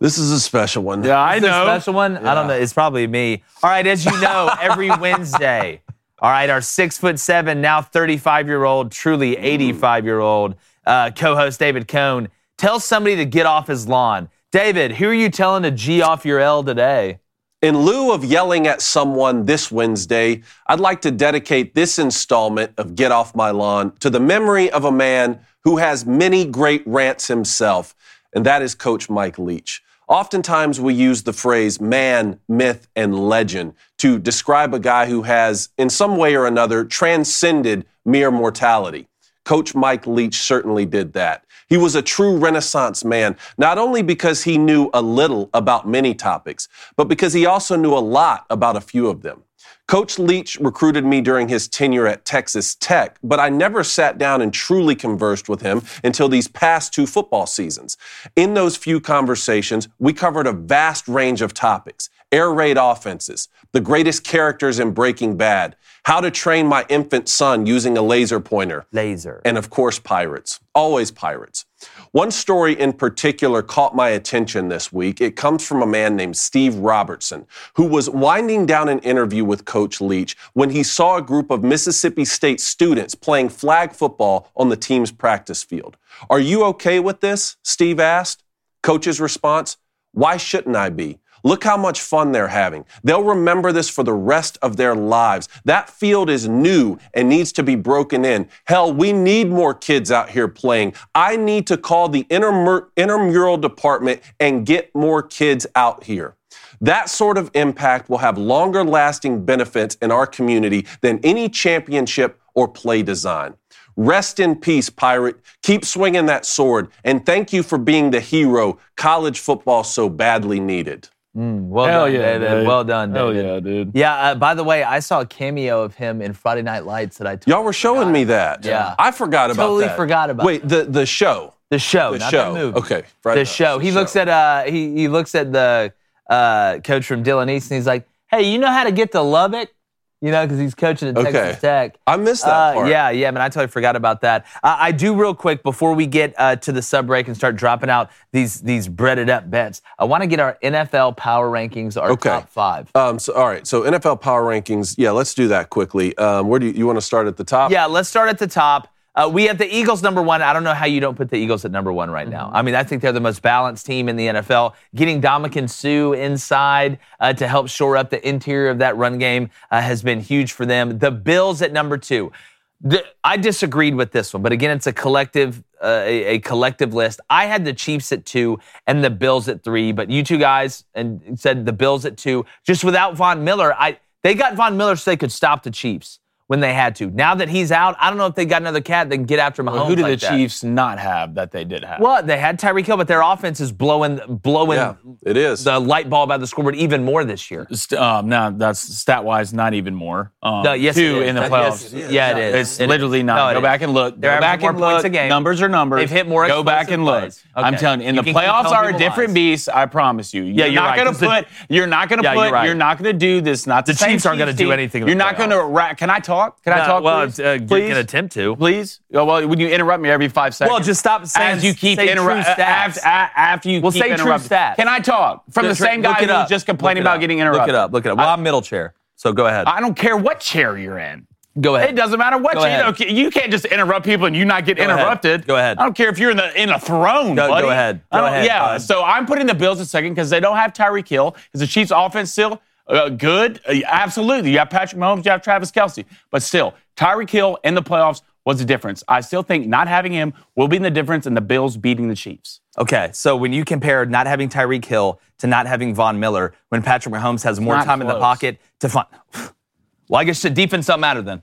This is a special one. Yeah, I Is this a know. special one? I don't know. It's probably me. All right, as you know, every Wednesday, all right, our six foot seven, now 35 year old, truly 85 year old uh, co host David Cohn tells somebody to get off his lawn. David, who are you telling to G off your L today? In lieu of yelling at someone this Wednesday, I'd like to dedicate this installment of Get Off My Lawn to the memory of a man who has many great rants himself, and that is Coach Mike Leach. Oftentimes, we use the phrase man, myth, and legend to describe a guy who has, in some way or another, transcended mere mortality. Coach Mike Leach certainly did that. He was a true Renaissance man, not only because he knew a little about many topics, but because he also knew a lot about a few of them. Coach Leach recruited me during his tenure at Texas Tech, but I never sat down and truly conversed with him until these past two football seasons. In those few conversations, we covered a vast range of topics air raid offenses, the greatest characters in Breaking Bad, how to train my infant son using a laser pointer, Laser. and of course, pirates. Always pirates. One story in particular caught my attention this week. It comes from a man named Steve Robertson, who was winding down an interview with Coach Leach when he saw a group of Mississippi State students playing flag football on the team's practice field. Are you okay with this? Steve asked. Coach's response Why shouldn't I be? Look how much fun they're having. They'll remember this for the rest of their lives. That field is new and needs to be broken in. Hell, we need more kids out here playing. I need to call the intermur- intramural department and get more kids out here. That sort of impact will have longer lasting benefits in our community than any championship or play design. Rest in peace, Pirate. Keep swinging that sword. And thank you for being the hero college football so badly needed. Mm, well Hell done, yeah, David. dude. Well done, Hell David. yeah, dude. Yeah, uh, by the way, I saw a cameo of him in Friday Night Lights that I took. Y'all were showing me that. Yeah. I forgot about Totally that. forgot about Wait, the, the show. the show, The not show. the movie. Okay. Friday the Night show. Lights, He the looks show. at uh he he looks at the uh coach from Dillon East and he's like, "Hey, you know how to get to Lubbock?" You know, because he's coaching at Okay. Texas Tech. I missed that Uh, part. yeah, yeah, man. I totally forgot about that. Uh, I do real quick before we get uh, to the sub break and start dropping out these these breaded up bets. I want to get our NFL power rankings, our Okay. top five. Um, so, all right. So, NFL power rankings. Yeah, let's do that quickly. Um, where do you, you want to start at the top? Yeah, let's start at the top. Uh, we have the Eagles number one. I don't know how you don't put the Eagles at number one right now. I mean, I think they're the most balanced team in the NFL. Getting Ndamukong Suh inside uh, to help shore up the interior of that run game uh, has been huge for them. The Bills at number two. The, I disagreed with this one, but again, it's a collective, uh, a, a collective list. I had the Chiefs at two and the Bills at three, but you two guys and said the Bills at two. Just without Von Miller, I they got Von Miller so they could stop the Chiefs. When they had to. Now that he's out, I don't know if they got another cat that can get after Mahomes. Well, who did like the that. Chiefs not have that they did have? Well, they had Tyreek Hill, but their offense is blowing blowing Yeah, it is. the light bulb out of the scoreboard even more this year. St- um, no, that's stat wise not even more. Um, No, yes, two it is. in the playoffs. yes, yeah, it is. It's It is. literally not. No, it Go is. back and look. They're Go back averaging and more look. points a game. Numbers are numbers. They've hit more Go back and look. plays. I'm telling you, in You the playoffs are a different lies. beast. I promise you. Yeah, you're, you're not right, gonna 'cause the- put. You're not gonna Yeah, put. you're right. You're not gonna do this. Not the, The Chiefs aren't gonna do anything You're not gonna. playoffs. Can I talk? Can I talk? well, please? uh, you please? can attempt to. Please. Oh, well, when you interrupt me every five seconds. Well, just stop saying as you keep say true interrupting. After, after you Well, keep say true stats. Can I talk from the Look same guy who's just complaining about getting interrupted? Look it up. Look it up. Well, I'm middle chair, so go ahead. I don't care what chair you're in. go ahead. It doesn't matter what Go chair. ahead. Okay, you can't just interrupt people and you not get Go ahead. interrupted. Go ahead. I don't care if you're in the in a throne, Go- go ahead. Go ahead, Yeah. So I'm putting the Bills a second because they don't have Tyreek Hill. Is the Chiefs' offense still uh, good? Uh, absolutely. You have Patrick Mahomes. You have Travis Kelce. But still, Tyreek Hill in the playoffs was the difference. I still think not having him will be the difference in the Bills beating the Chiefs. Okay, so when you compare not having Tyreek Hill to not having Von Miller, when Patrick Mahomes has more not time in the pocket to find. Well, I guess the defense don't matter then.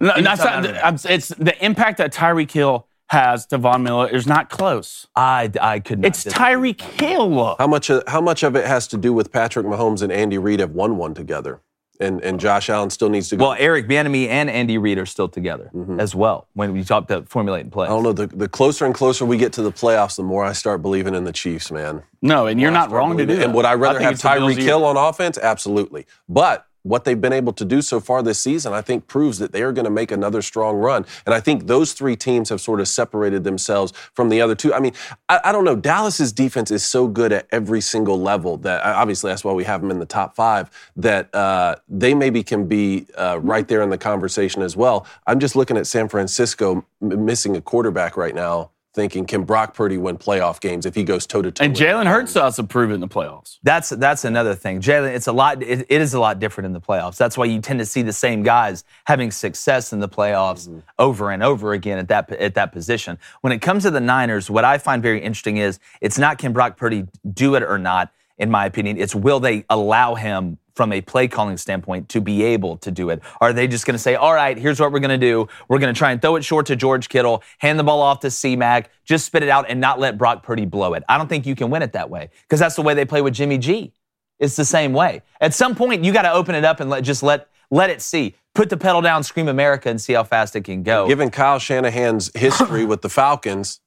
No, not, out of I'm- it's the impact that Tyreek Hill has to Von Miller is not close. I, I could not. It's disagree. Tyreek Hill. How much of, how much of it has to do with Patrick Mahomes and Andy Reid have won one together, and and Josh Allen still needs to go. Well, Eric Bieniemy and Andy Reid are still together mm-hmm. as well when we talk about formulating plays. I don't know. The, the closer and closer we get to the playoffs, the more I start believing in the Chiefs, man. No, and you're not wrong to do believing- that. And would I rather think have it's the Tyreek. Hill on offense? Absolutely. But what they've been able to do so far this season, I think, proves that they are going to make another strong run. And I think those three teams have sort of separated themselves from the other two. I mean, I, I don't know. Dallas's defense is so good at every single level that obviously that's why we have them in the top five. That uh, they maybe can be uh, right there in the conversation as well. I'm just looking at San Francisco missing a quarterback right now. Thinking, can Brock Purdy win playoff games if he goes toe to toe? And Jalen Hurts to us improved in the playoffs. That's that's another thing. Jalen, it's a lot. It, it is a lot different in the playoffs. That's why you tend to see the same guys having success in the playoffs mm-hmm. over and over again at that at that position. When it comes to the Niners, what I find very interesting is it's not can Brock Purdy do it or not. In my opinion, it's will they allow him from a play calling standpoint to be able to do it? Are they just going to say, all right, here's what we're going to do. We're going to try and throw it short to George Kittle, hand the ball off to C-Mac, just spit it out and not let Brock Purdy blow it. I don't think you can win it that way because that's the way they play with Jimmy G. It's the same way. At some point, you got to open it up and let, just let let it see. Put the pedal down, scream America, and see how fast it can go. Given Kyle Shanahan's history with the Falcons,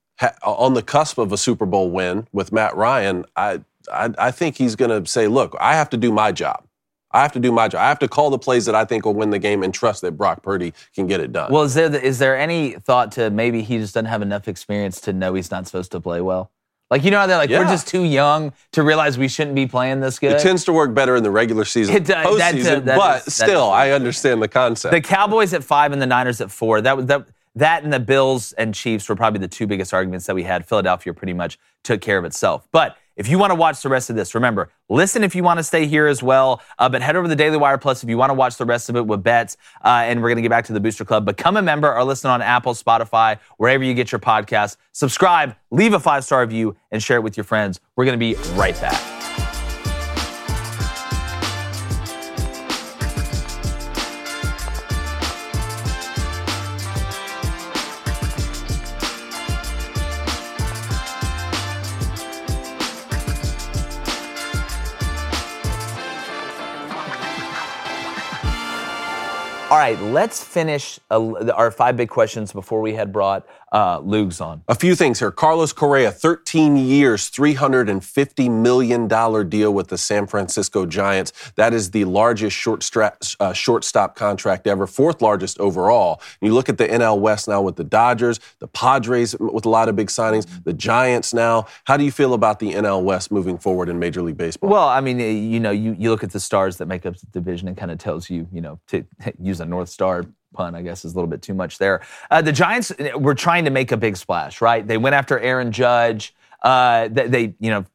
on the cusp of a Super Bowl win with Matt Ryan, I I, I think he's going to say, "Look, I have to do my job. I have to do my job. I have to call the plays that I think will win the game and trust that Brock Purdy can get it done." Well, is there the, is there any thought to maybe he just doesn't have enough experience to know he's not supposed to play well? Like you know how they're like we're just too young to realize we shouldn't be playing this good. it tends to work better in the regular season, It does. Postseason, that but is- still, I understand the concept. the Cowboys at five and the Niners at four. That was that. That and the Bills and Chiefs were probably the two biggest arguments that we had. Philadelphia pretty much took care of itself. But if you want to watch the rest of this, remember, listen if you want to stay here as well. Uh, but head over to the Daily Wire Plus if you want to watch the rest of it with bets. Uh, and we're going to get back to the Booster Club. Become a member or listen on Apple, Spotify, wherever you get your podcasts. Subscribe, leave a five star review, and share it with your friends. We're going to be right back. Right, let's finish our five big questions before we had brought uh, Lugs on. A few things here. Carlos Correa, 13 years, $350 million deal with the San Francisco Giants. That is the largest short stra- uh, shortstop contract ever, fourth largest overall. You look at the NL West now with the Dodgers, the Padres with a lot of big signings, the Giants now. How do you feel about the NL West moving forward in Major League Baseball? Well, I mean, you know, you, you look at the stars that make up the division and kind of tells you, you know, to use a North Star pun, I guess, is a little bit too much there. Uh, the Giants uh, were trying to make a big splash, right? They went after Aaron Judge. Uh, they, they, you know,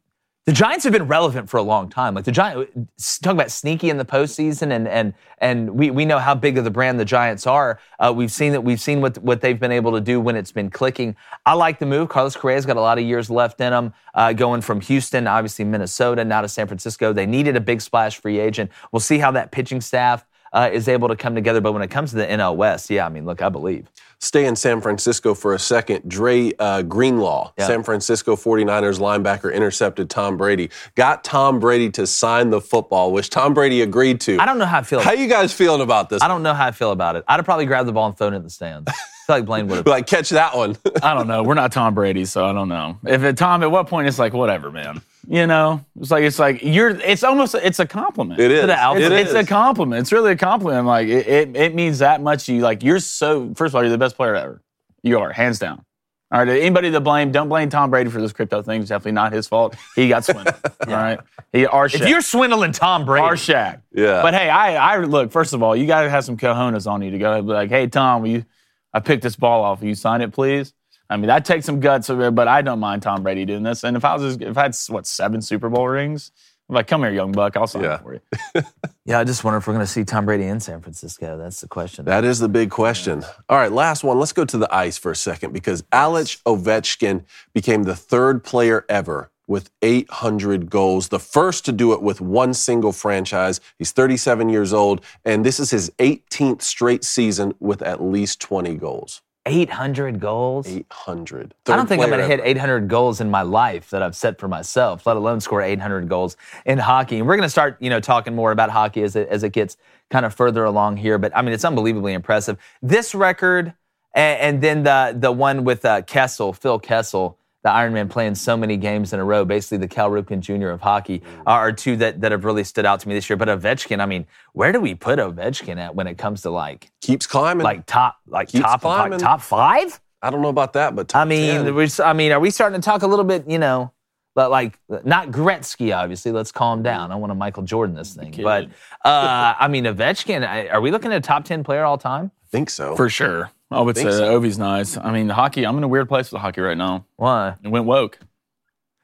the Giants have been relevant for a long time. Like the Giants, talk about sneaky in the postseason, and and and we, we know how big of the brand the Giants are. Uh, we've seen that we've seen what what they've been able to do when it's been clicking. I like the move. Carlos Correa's got a lot of years left in him. Uh, going from Houston, obviously Minnesota, now to San Francisco. They needed a big splash free agent. We'll see how that pitching staff. Uh, is able to come together. But when it comes to the NL West, yeah, I mean, look, I believe. Stay in San Francisco for a second. Dre uh, Greenlaw, Yeah. San Francisco 49ers linebacker, intercepted Tom Brady. Got Tom Brady to sign the football, which Tom Brady agreed to. I don't know how I feel. How you guys feeling about this? I don't know how I feel about it. I'd have probably grabbed the ball and thrown it in the stands. I feel like Blaine would have. Like, catch that one. I don't know. We're not Tom Brady, so I don't know. If it, Tom, at what point it's like whatever, man. You know, it's like it's like you're. It's almost it's a compliment. It is. the alpha. It It's, is. it's a compliment. It's really a compliment. Like it, it, it means that much to you. Like you're so. First of all, you're the best player ever. You are hands down. All right. Anybody to blame? Don't blame Tom Brady for this crypto thing. It's definitely not his fault. He got swindled. All right. He our If you're swindling Tom Brady, our Shaq. Yeah. But hey, I, I look. First of all, you got to have some cojones on you to go be like, "Hey, Tom, will you? I picked this ball off. Will you sign it, please?" I mean, that takes some guts, but I don't mind Tom Brady doing this. And if I was, if I had what seven Super Bowl rings, I'm like, "Come here, young buck, I'll sign Yeah. it for you." yeah, I just wonder if we're going to see Tom Brady in San Francisco. That's the question. That is the big question. All right, last one. Let's go to the ice for a second because Alex Ovechkin became the third player ever with 800 goals, the first to do it with one single franchise. He's 37 years old, and this is his 18th straight season with at least 20 goals. 800 goals. 800. I don't think I'm going to hit 800 goals in my life that I've set for myself, let alone score 800 goals in hockey. And we're going to start, you know, talking more about hockey as it, as it gets kind of further along here. But I mean, it's unbelievably impressive. This record, and, and then the the one with uh, Kessel, Phil Kessel, the Ironman playing so many games in a row, basically the Cal Ripken Jr. of hockey, are two that, that have really stood out to me this year. But Ovechkin, I mean, where do we put Ovechkin at when it comes to like Keeps climbing. like top like Keeps top climbing. top five? I don't know about that, but top I mean, 10. we're, I mean, are we starting to talk a little bit, you know, like not Gretzky, obviously. Let's calm down. I want to Michael Jordan this thing, but uh, I mean, Ovechkin. Are we looking at a top ten player all time? I think so. For sure, I would say Think uh, so. Ovi's nice. I mean, the hockey. I'm in a weird place with hockey right now. Why? It went woke.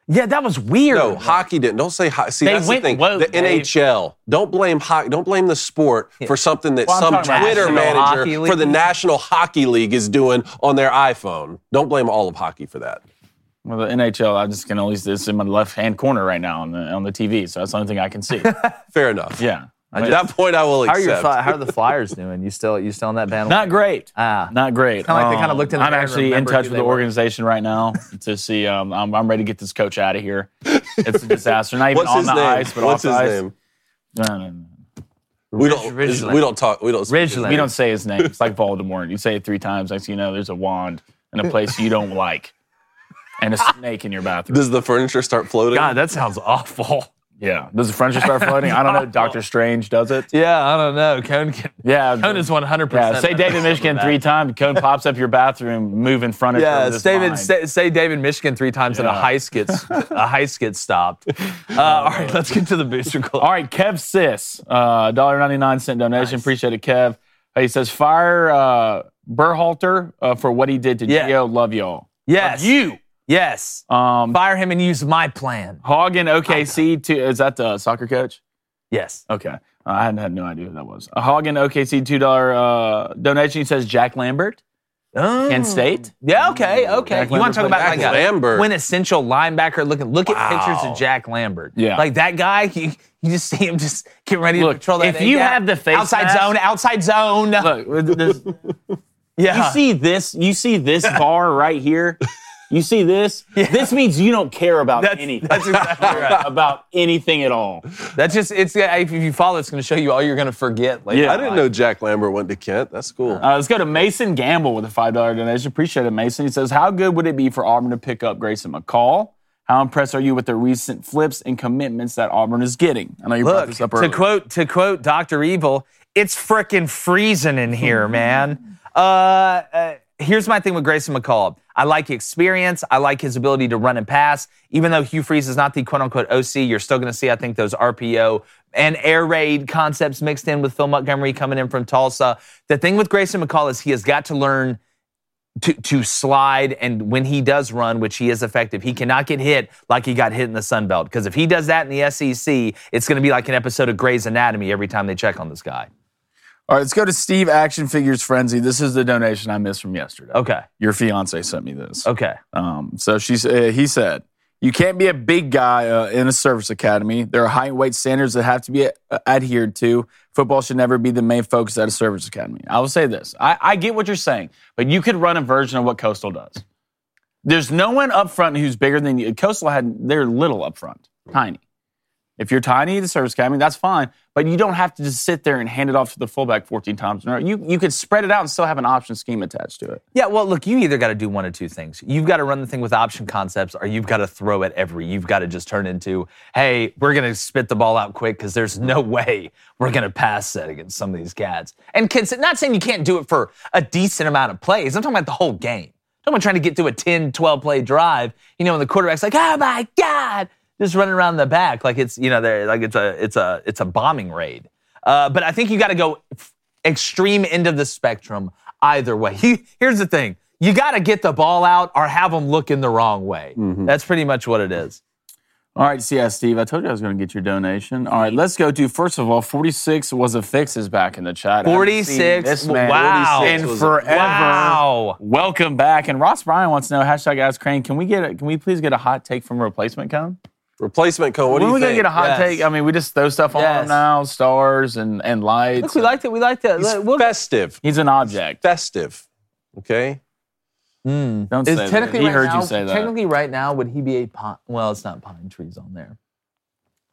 Yeah, that was weird. No, hockey didn't. Don't say hockey. See, They that's went the thing. woke, the Dave. NHL. Don't blame hockey. Don't blame the sport for something that Well, some Twitter manager for the National Hockey League is doing on their iPhone. Don't blame all of hockey for that. Well, the NHL, I just can at least it's in my left hand corner right now on the on the TV, so that's the only thing I can see. Fair enough. yeah, At that point, I will How are your accept. how are the Flyers doing? You still you still on that bandwagon? not great. Ah. Not great. Kinda like they kinda Um, looked in the I'm actually in touch with the were. organization right now to see. Um, I'm, I'm ready to get this coach out of here. It's a disaster. Not even What's on his the name? ice, but What's off his the ice. name? No, no, no. We don't. Ridgeland. We don't talk. We don't. speak his Ridgeland. We don't say his name. It's like Voldemort. You say it three times, next thing you know, there's a wand in a place you don't like, and a snake in your bathroom. Does the furniture start floating? God, that sounds awful. Yeah. Does the furniture start floating? I don't know. Doctor Strange does it. Yeah, I don't know. Cone, can, Yeah. Cone is one hundred Yeah, percent. say David Michigan three times. Cone pops up your bathroom, moving furniture. Yeah, with his David. Say, say David Michigan three times and a Yeah. heist gets a heist gets stopped. Uh, all right, let's get to the booster club. All right, Kev Sis, uh, $1.99 donation. Appreciate it, Kev. Uh, He says, fire uh, Berhalter uh, for what he did to Yeah. Gio. Love y'all. Yes, You. Yes, Um, fire him and use my plan. Hagen OKC, to, is that the soccer coach? Yes. Okay. Uh, I had, had no idea who that was. Uh, Hagen OKC, $2 uh, donation. He says, Jack Lambert, Oh. Kent State. Yeah. Okay. Okay. Jack you want to talk Lambert about like Jack a Lambert. quintessential linebacker? Looking. Look at pictures of Jack Lambert. Yeah. Like that guy. You, you just see him just getting ready to Look, patrol that. if you A-gap. have the face outside mask- zone, outside zone. Look, this, yeah. you see this? You see this bar right here? You see this? This means you don't care about That's- anything. that's exactly right. about anything at all. That's just it's if you follow, it's going to show you all you're going to forget. Later. Yeah. I didn't know Jack Lambert went to Kent. That's cool. Uh, let's go to Mason Gamble with a $5 donation. Appreciate it, Mason. He says, How good would it be for Auburn to pick up Grayson McCall? How impressed are you with the recent flips and commitments that Auburn is getting? I know you brought this up earlier. to quote to quote Doctor Evil, it's frickin' freezing in here, man. Uh, uh, here's my thing with Grayson McCall. I like experience. I like his ability to run and pass. Even though Hugh Freeze is not the quote unquote OC, you're still going to see, I think, those RPO and air raid concepts mixed in with Phil Montgomery coming in from Tulsa. The thing with Grayson McCall is he has got to learn to, to slide and when he does run, which he is effective, he cannot get hit like he got hit in the Sun Belt. Because if he does that in the SEC, it's going to be like an episode of Grey's Anatomy every time they check on this guy. All right, let's go to Steve Action Figures Frenzy. This is the donation I missed from yesterday. Okay. Your fiance sent me this. Okay. Um, so she, uh, he said, You can't be a big guy uh, in a service academy. There are height and weight standards that have to be uh, adhered to. Football should never be the main focus at a service academy. I will say this I, I get what you're saying, but you could run a version of what Coastal does. There's no one up front who's bigger than you. Coastal had, they're little up front, tiny. If you're tiny the service academy, that's fine. But you don't have to just sit there and hand it off to the fullback 14 times. You, you could spread it out and still have an option scheme attached to it. Yeah, well, look, you either got to do one of two things. You've got to run the thing with option concepts, or you've got to throw it every. You've got to just turn into, hey, we're going to spit the ball out quick because there's no way we're going to pass set against some of these cats. And cons- not saying you can't do it for a decent amount of plays. I'm talking about the whole game. I'm talking about trying to get through a 10, 12 play drive, you know, and the quarterback's like, oh my God, just running around the back like it's, you know, they're, like it's a, it's a, it's a bombing raid. Uh, but I think you got to go f- extreme end of the spectrum either way. Here's the thing you got to get the ball out or have them looking the wrong way. That's pretty much what it is. All right, see, yeah, Steve, I told you I was going to get your donation. All right, let's go to, first of all, 46 was a fix is back in the chat. I haven't seen 46? This man Wow. 46 in was a- forever. Wow. Welcome back. And Ross Bryan wants to know, hashtag Ask Crain, can we get a, can we please get a hot take from replacement cone? Replacement cone. What do when you are we gonna get a hot Yes. take? I mean, we just throw stuff on Yes. now, stars and, and lights. Look, we liked it. We liked it. He's We'll- festive. He's an object. Festive. Okay. Mm. Don't Is say that. technically He right heard now, you say that. Technically, right now, would he be a pine? Well, it's not pine trees on there.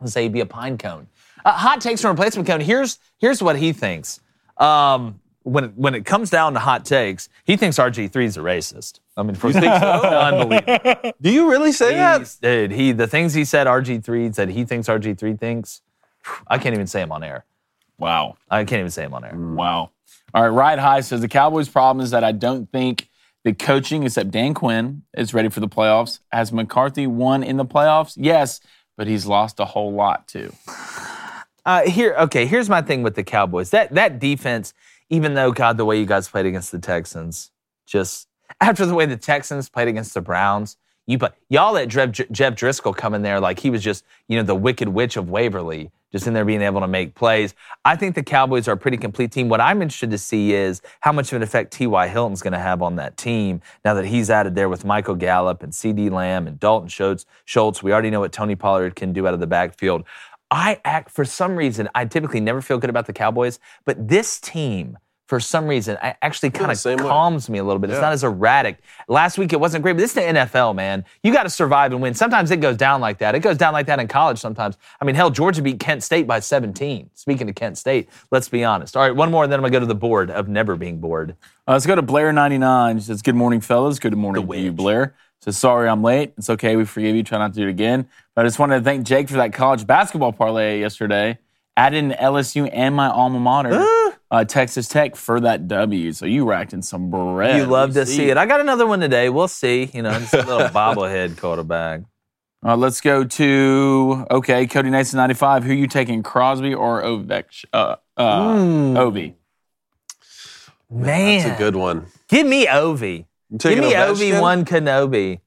Let's say he'd be a pine cone. Uh, hot takes from replacement cone. Here's here's what he thinks. Um, when it, when it comes down to hot takes, he thinks RG3 is a racist. I mean, for You think so? unbelievable. Do you really say that? He's- dude, he the things he said RG3 said he thinks RG3 thinks. I can't even say him on air. Wow. I can't even say him on air. Wow. All right, Ride High says the Cowboys' problem is that I don't think the coaching, except Dan Quinn, is ready for the playoffs. Has McCarthy won in the playoffs? Yes, but he's lost a whole lot too. Uh, here, okay. Here's my thing with the Cowboys. That that defense, even though God, the way you guys played against the Texans, just after the way the Texans played against the Browns, you but y'all let Jeff, Jeff Driskel come in there like he was just you know the Wicked Witch of Waverly, just in there being able to make plays. I think the Cowboys are a pretty complete team. What I'm interested to see is how much of an effect T.Y. Hilton's going to have on that team now that he's added there with Michael Gallup and CeeDee Lamb and Dalton Schultz. Schultz. We already know what Tony Pollard can do out of the backfield. I act for some reason. I typically never feel good about the Cowboys, but this team, for some reason, I actually kind of same way. calms me a little bit. It's not as erratic. Last week it wasn't great, but this is the NFL, man. You got to survive and win. Sometimes it goes down like that. It goes down like that in college sometimes. I mean, hell, Georgia beat Kent State by 17. Speaking of Kent State, let's be honest. All right, one more, and then I'm gonna go to the board of never being bored. Uh, let's go to Blair99. She says, Good morning, fellas. Good morning to you, Blair. Says, Sorry I'm late. It's okay. We forgive you. Try not to do it again. But I just wanted to thank Jake for that college basketball parlay yesterday. Added in LSU and my alma mater, uh, Texas Tech, for that W. So you racked in some bread. You love to see it. I got another one today. We'll see. You know, just a little bobblehead quarterback. Uh, let's go to okay, Cody Nason ninety five. Who you taking, Crosby or Ovech? Uh, uh, Hmm. Ovi. Man, That's a good one. Give me Ovi. Give me Ovechkin? Ovi one Kenobi.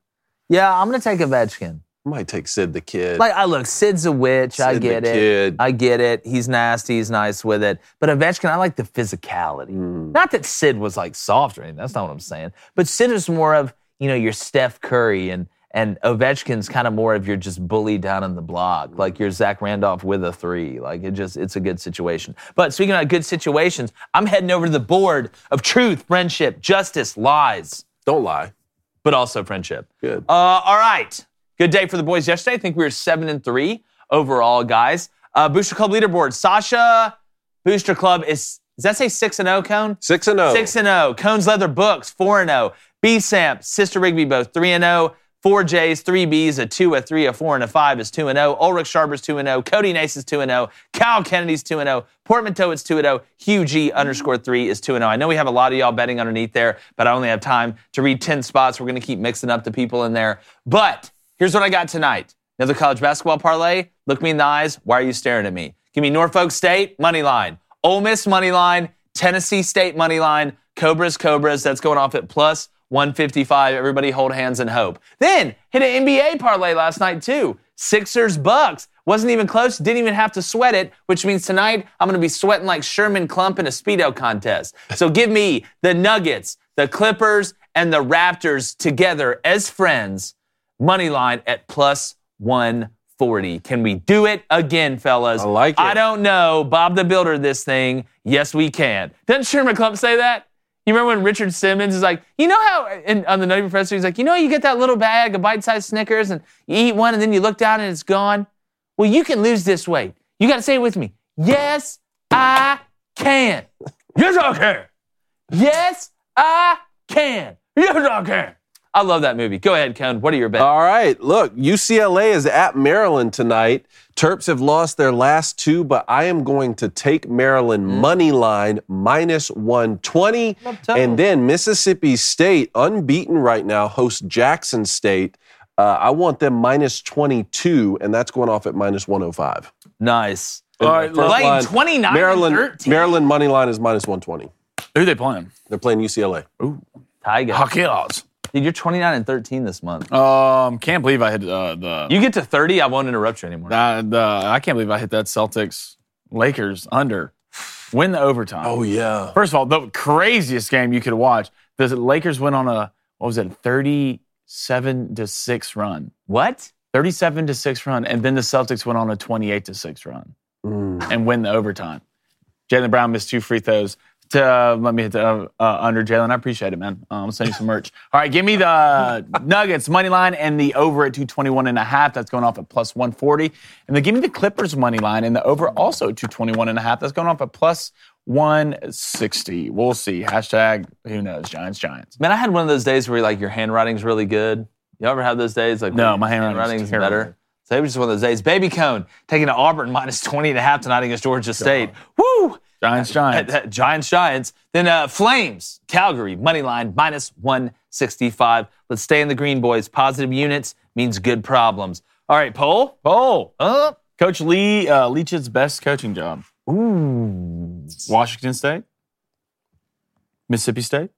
Yeah, I'm gonna take Ovechkin. I might take Sid the Kid. Like, I look, Sid's a witch. I Sid the get it. Kid. I get it. He's nasty. He's nice with it. But Ovechkin, I like the physicality. Mm. Not that Sid was like soft or anything. That's not what I'm saying. But Sid is more of you know your Steph Curry and and Ovechkin's kind of more of your just bully down in the block, like your Zach Randolph with a three. Like it just it's a good situation. But speaking about good situations, I'm heading over to the board of truth, friendship, justice, lies, Don't lie. but also friendship. Good. Uh, all right. Good day for the boys yesterday. I think we were seven and three overall, guys. Uh, Booster Club leaderboard. Sasha Booster Club is does that say six and zero? Cone Six and oh. zero. six and zero. Cone's Leather Books four and zero. B Samp Sister Rigby both three and zero. Four J's, three B's, a two, a three, a four, and a five is two and zero. Ulrich Sharper's two and zero. Cody Nace is two and zero. Cal Kennedy's two and zero. Portmanteau is two and zero. Hugh G underscore three is two and zero. I know we have a lot of y'all betting underneath there, but I only have time to read ten spots. We're gonna keep mixing up the people in there. But here's what I got tonight. Another college basketball parlay. Look me in the eyes. Why are you staring at me? Give me Norfolk State money line, Ole Miss money line, Tennessee State money line, Cobras Cobras. That's going off at plus 155. Everybody hold hands and hope. Then hit an NBA parlay last night too. Sixers Bucks. Wasn't even close. Didn't even have to sweat it, which means tonight I'm going to be sweating like Sherman Klump in a Speedo contest. So give me the Nuggets, the Clippers, and the Raptors together as friends money line at plus 140. Can we do it again, fellas? I like it. I don't know. Bob the Builder, this thing. Yes, we can. Doesn't Sherman Klump say that? You remember when Richard Simmons is like, you know how, and on the Nutty Professor, he's like, you know, you get that little bag of bite-sized Snickers and you eat one and then you look down and it's gone. Well, you can lose this weight. You got to say it with me. Yes, I can. Yes, I can. Yes, I can. Yes, I can. I love that movie. Go ahead, Ken. What are your bets? All right, look, UCLA is at Maryland tonight. Terps have lost their last two, but I am going to take Maryland money line minus 120. And then Mississippi State, unbeaten right now, hosts Jackson State. Uh, I want them minus 22, and that's going off at minus 105. nice. And All right, the line, 29 Maryland, Maryland money line is minus 120. Who are they playing? They're playing UCLA. Tiger. Hockey odds. Dude, you're 29 and 13 this month. Um, can't believe I hit uh, the, You get to 30, I won't interrupt you anymore. uh, the. I can't believe I hit that Celtics Lakers under. Win the overtime. Oh, yeah. First of all, the craziest game you could watch. The Lakers went on a what was it, thirty-seven to six run, What? thirty-seven to six run, and then the Celtics went on a twenty-eight to six run Mm. and win the overtime. Jaylen Brown missed two free throws. To uh, let me hit the uh, uh, under Jalen. I appreciate it, man. Uh, I'm gonna send you some merch. All right, give me the Nuggets money line and the over at 221 and a half. That's going off at plus 140. And then give me the Clippers money line and the over also at 221 and a half. That's going off at plus 160. We'll see. Hashtag who knows? Giants, Giants. Man, I had one of those days where like your handwriting's really good. You ever have those days? Like No, my your handwriting's better. So it was just one of those days. Baby Cone taking to Auburn minus 20 and a half tonight against Georgia State. Woo! Giants, Giants. Giants, Giants. Then uh, Flames, Calgary, money line minus 165. Let's stay in the green, boys. Positive units means good problems. All right, Poll. Poll. Uh, Coach Lee uh, Leach's best coaching job. ooh. Washington State, Mississippi State,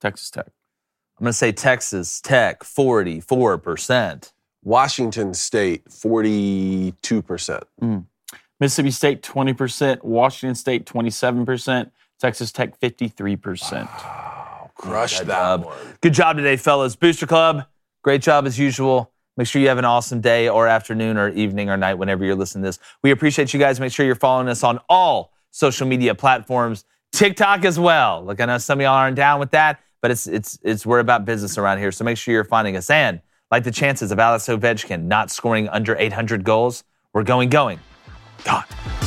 Texas Tech. I'm going to say Texas Tech, 44%. Washington State, 42%. Mississippi State 20%, Washington State 27%, Texas Tech 53%. Crush Good that job. one. Good job today, fellas. Booster Club, great job as usual. Make sure you have an awesome day or afternoon or evening or night whenever you're listening to this. We appreciate you guys. Make sure you're following us on all social media platforms, TikTok as well. Look, I know some of y'all aren't down with that, but it's it's it's we're about business around here. So make sure you're finding us. And like the chances of Alex Ovechkin not scoring under 800 goals, we're going going God.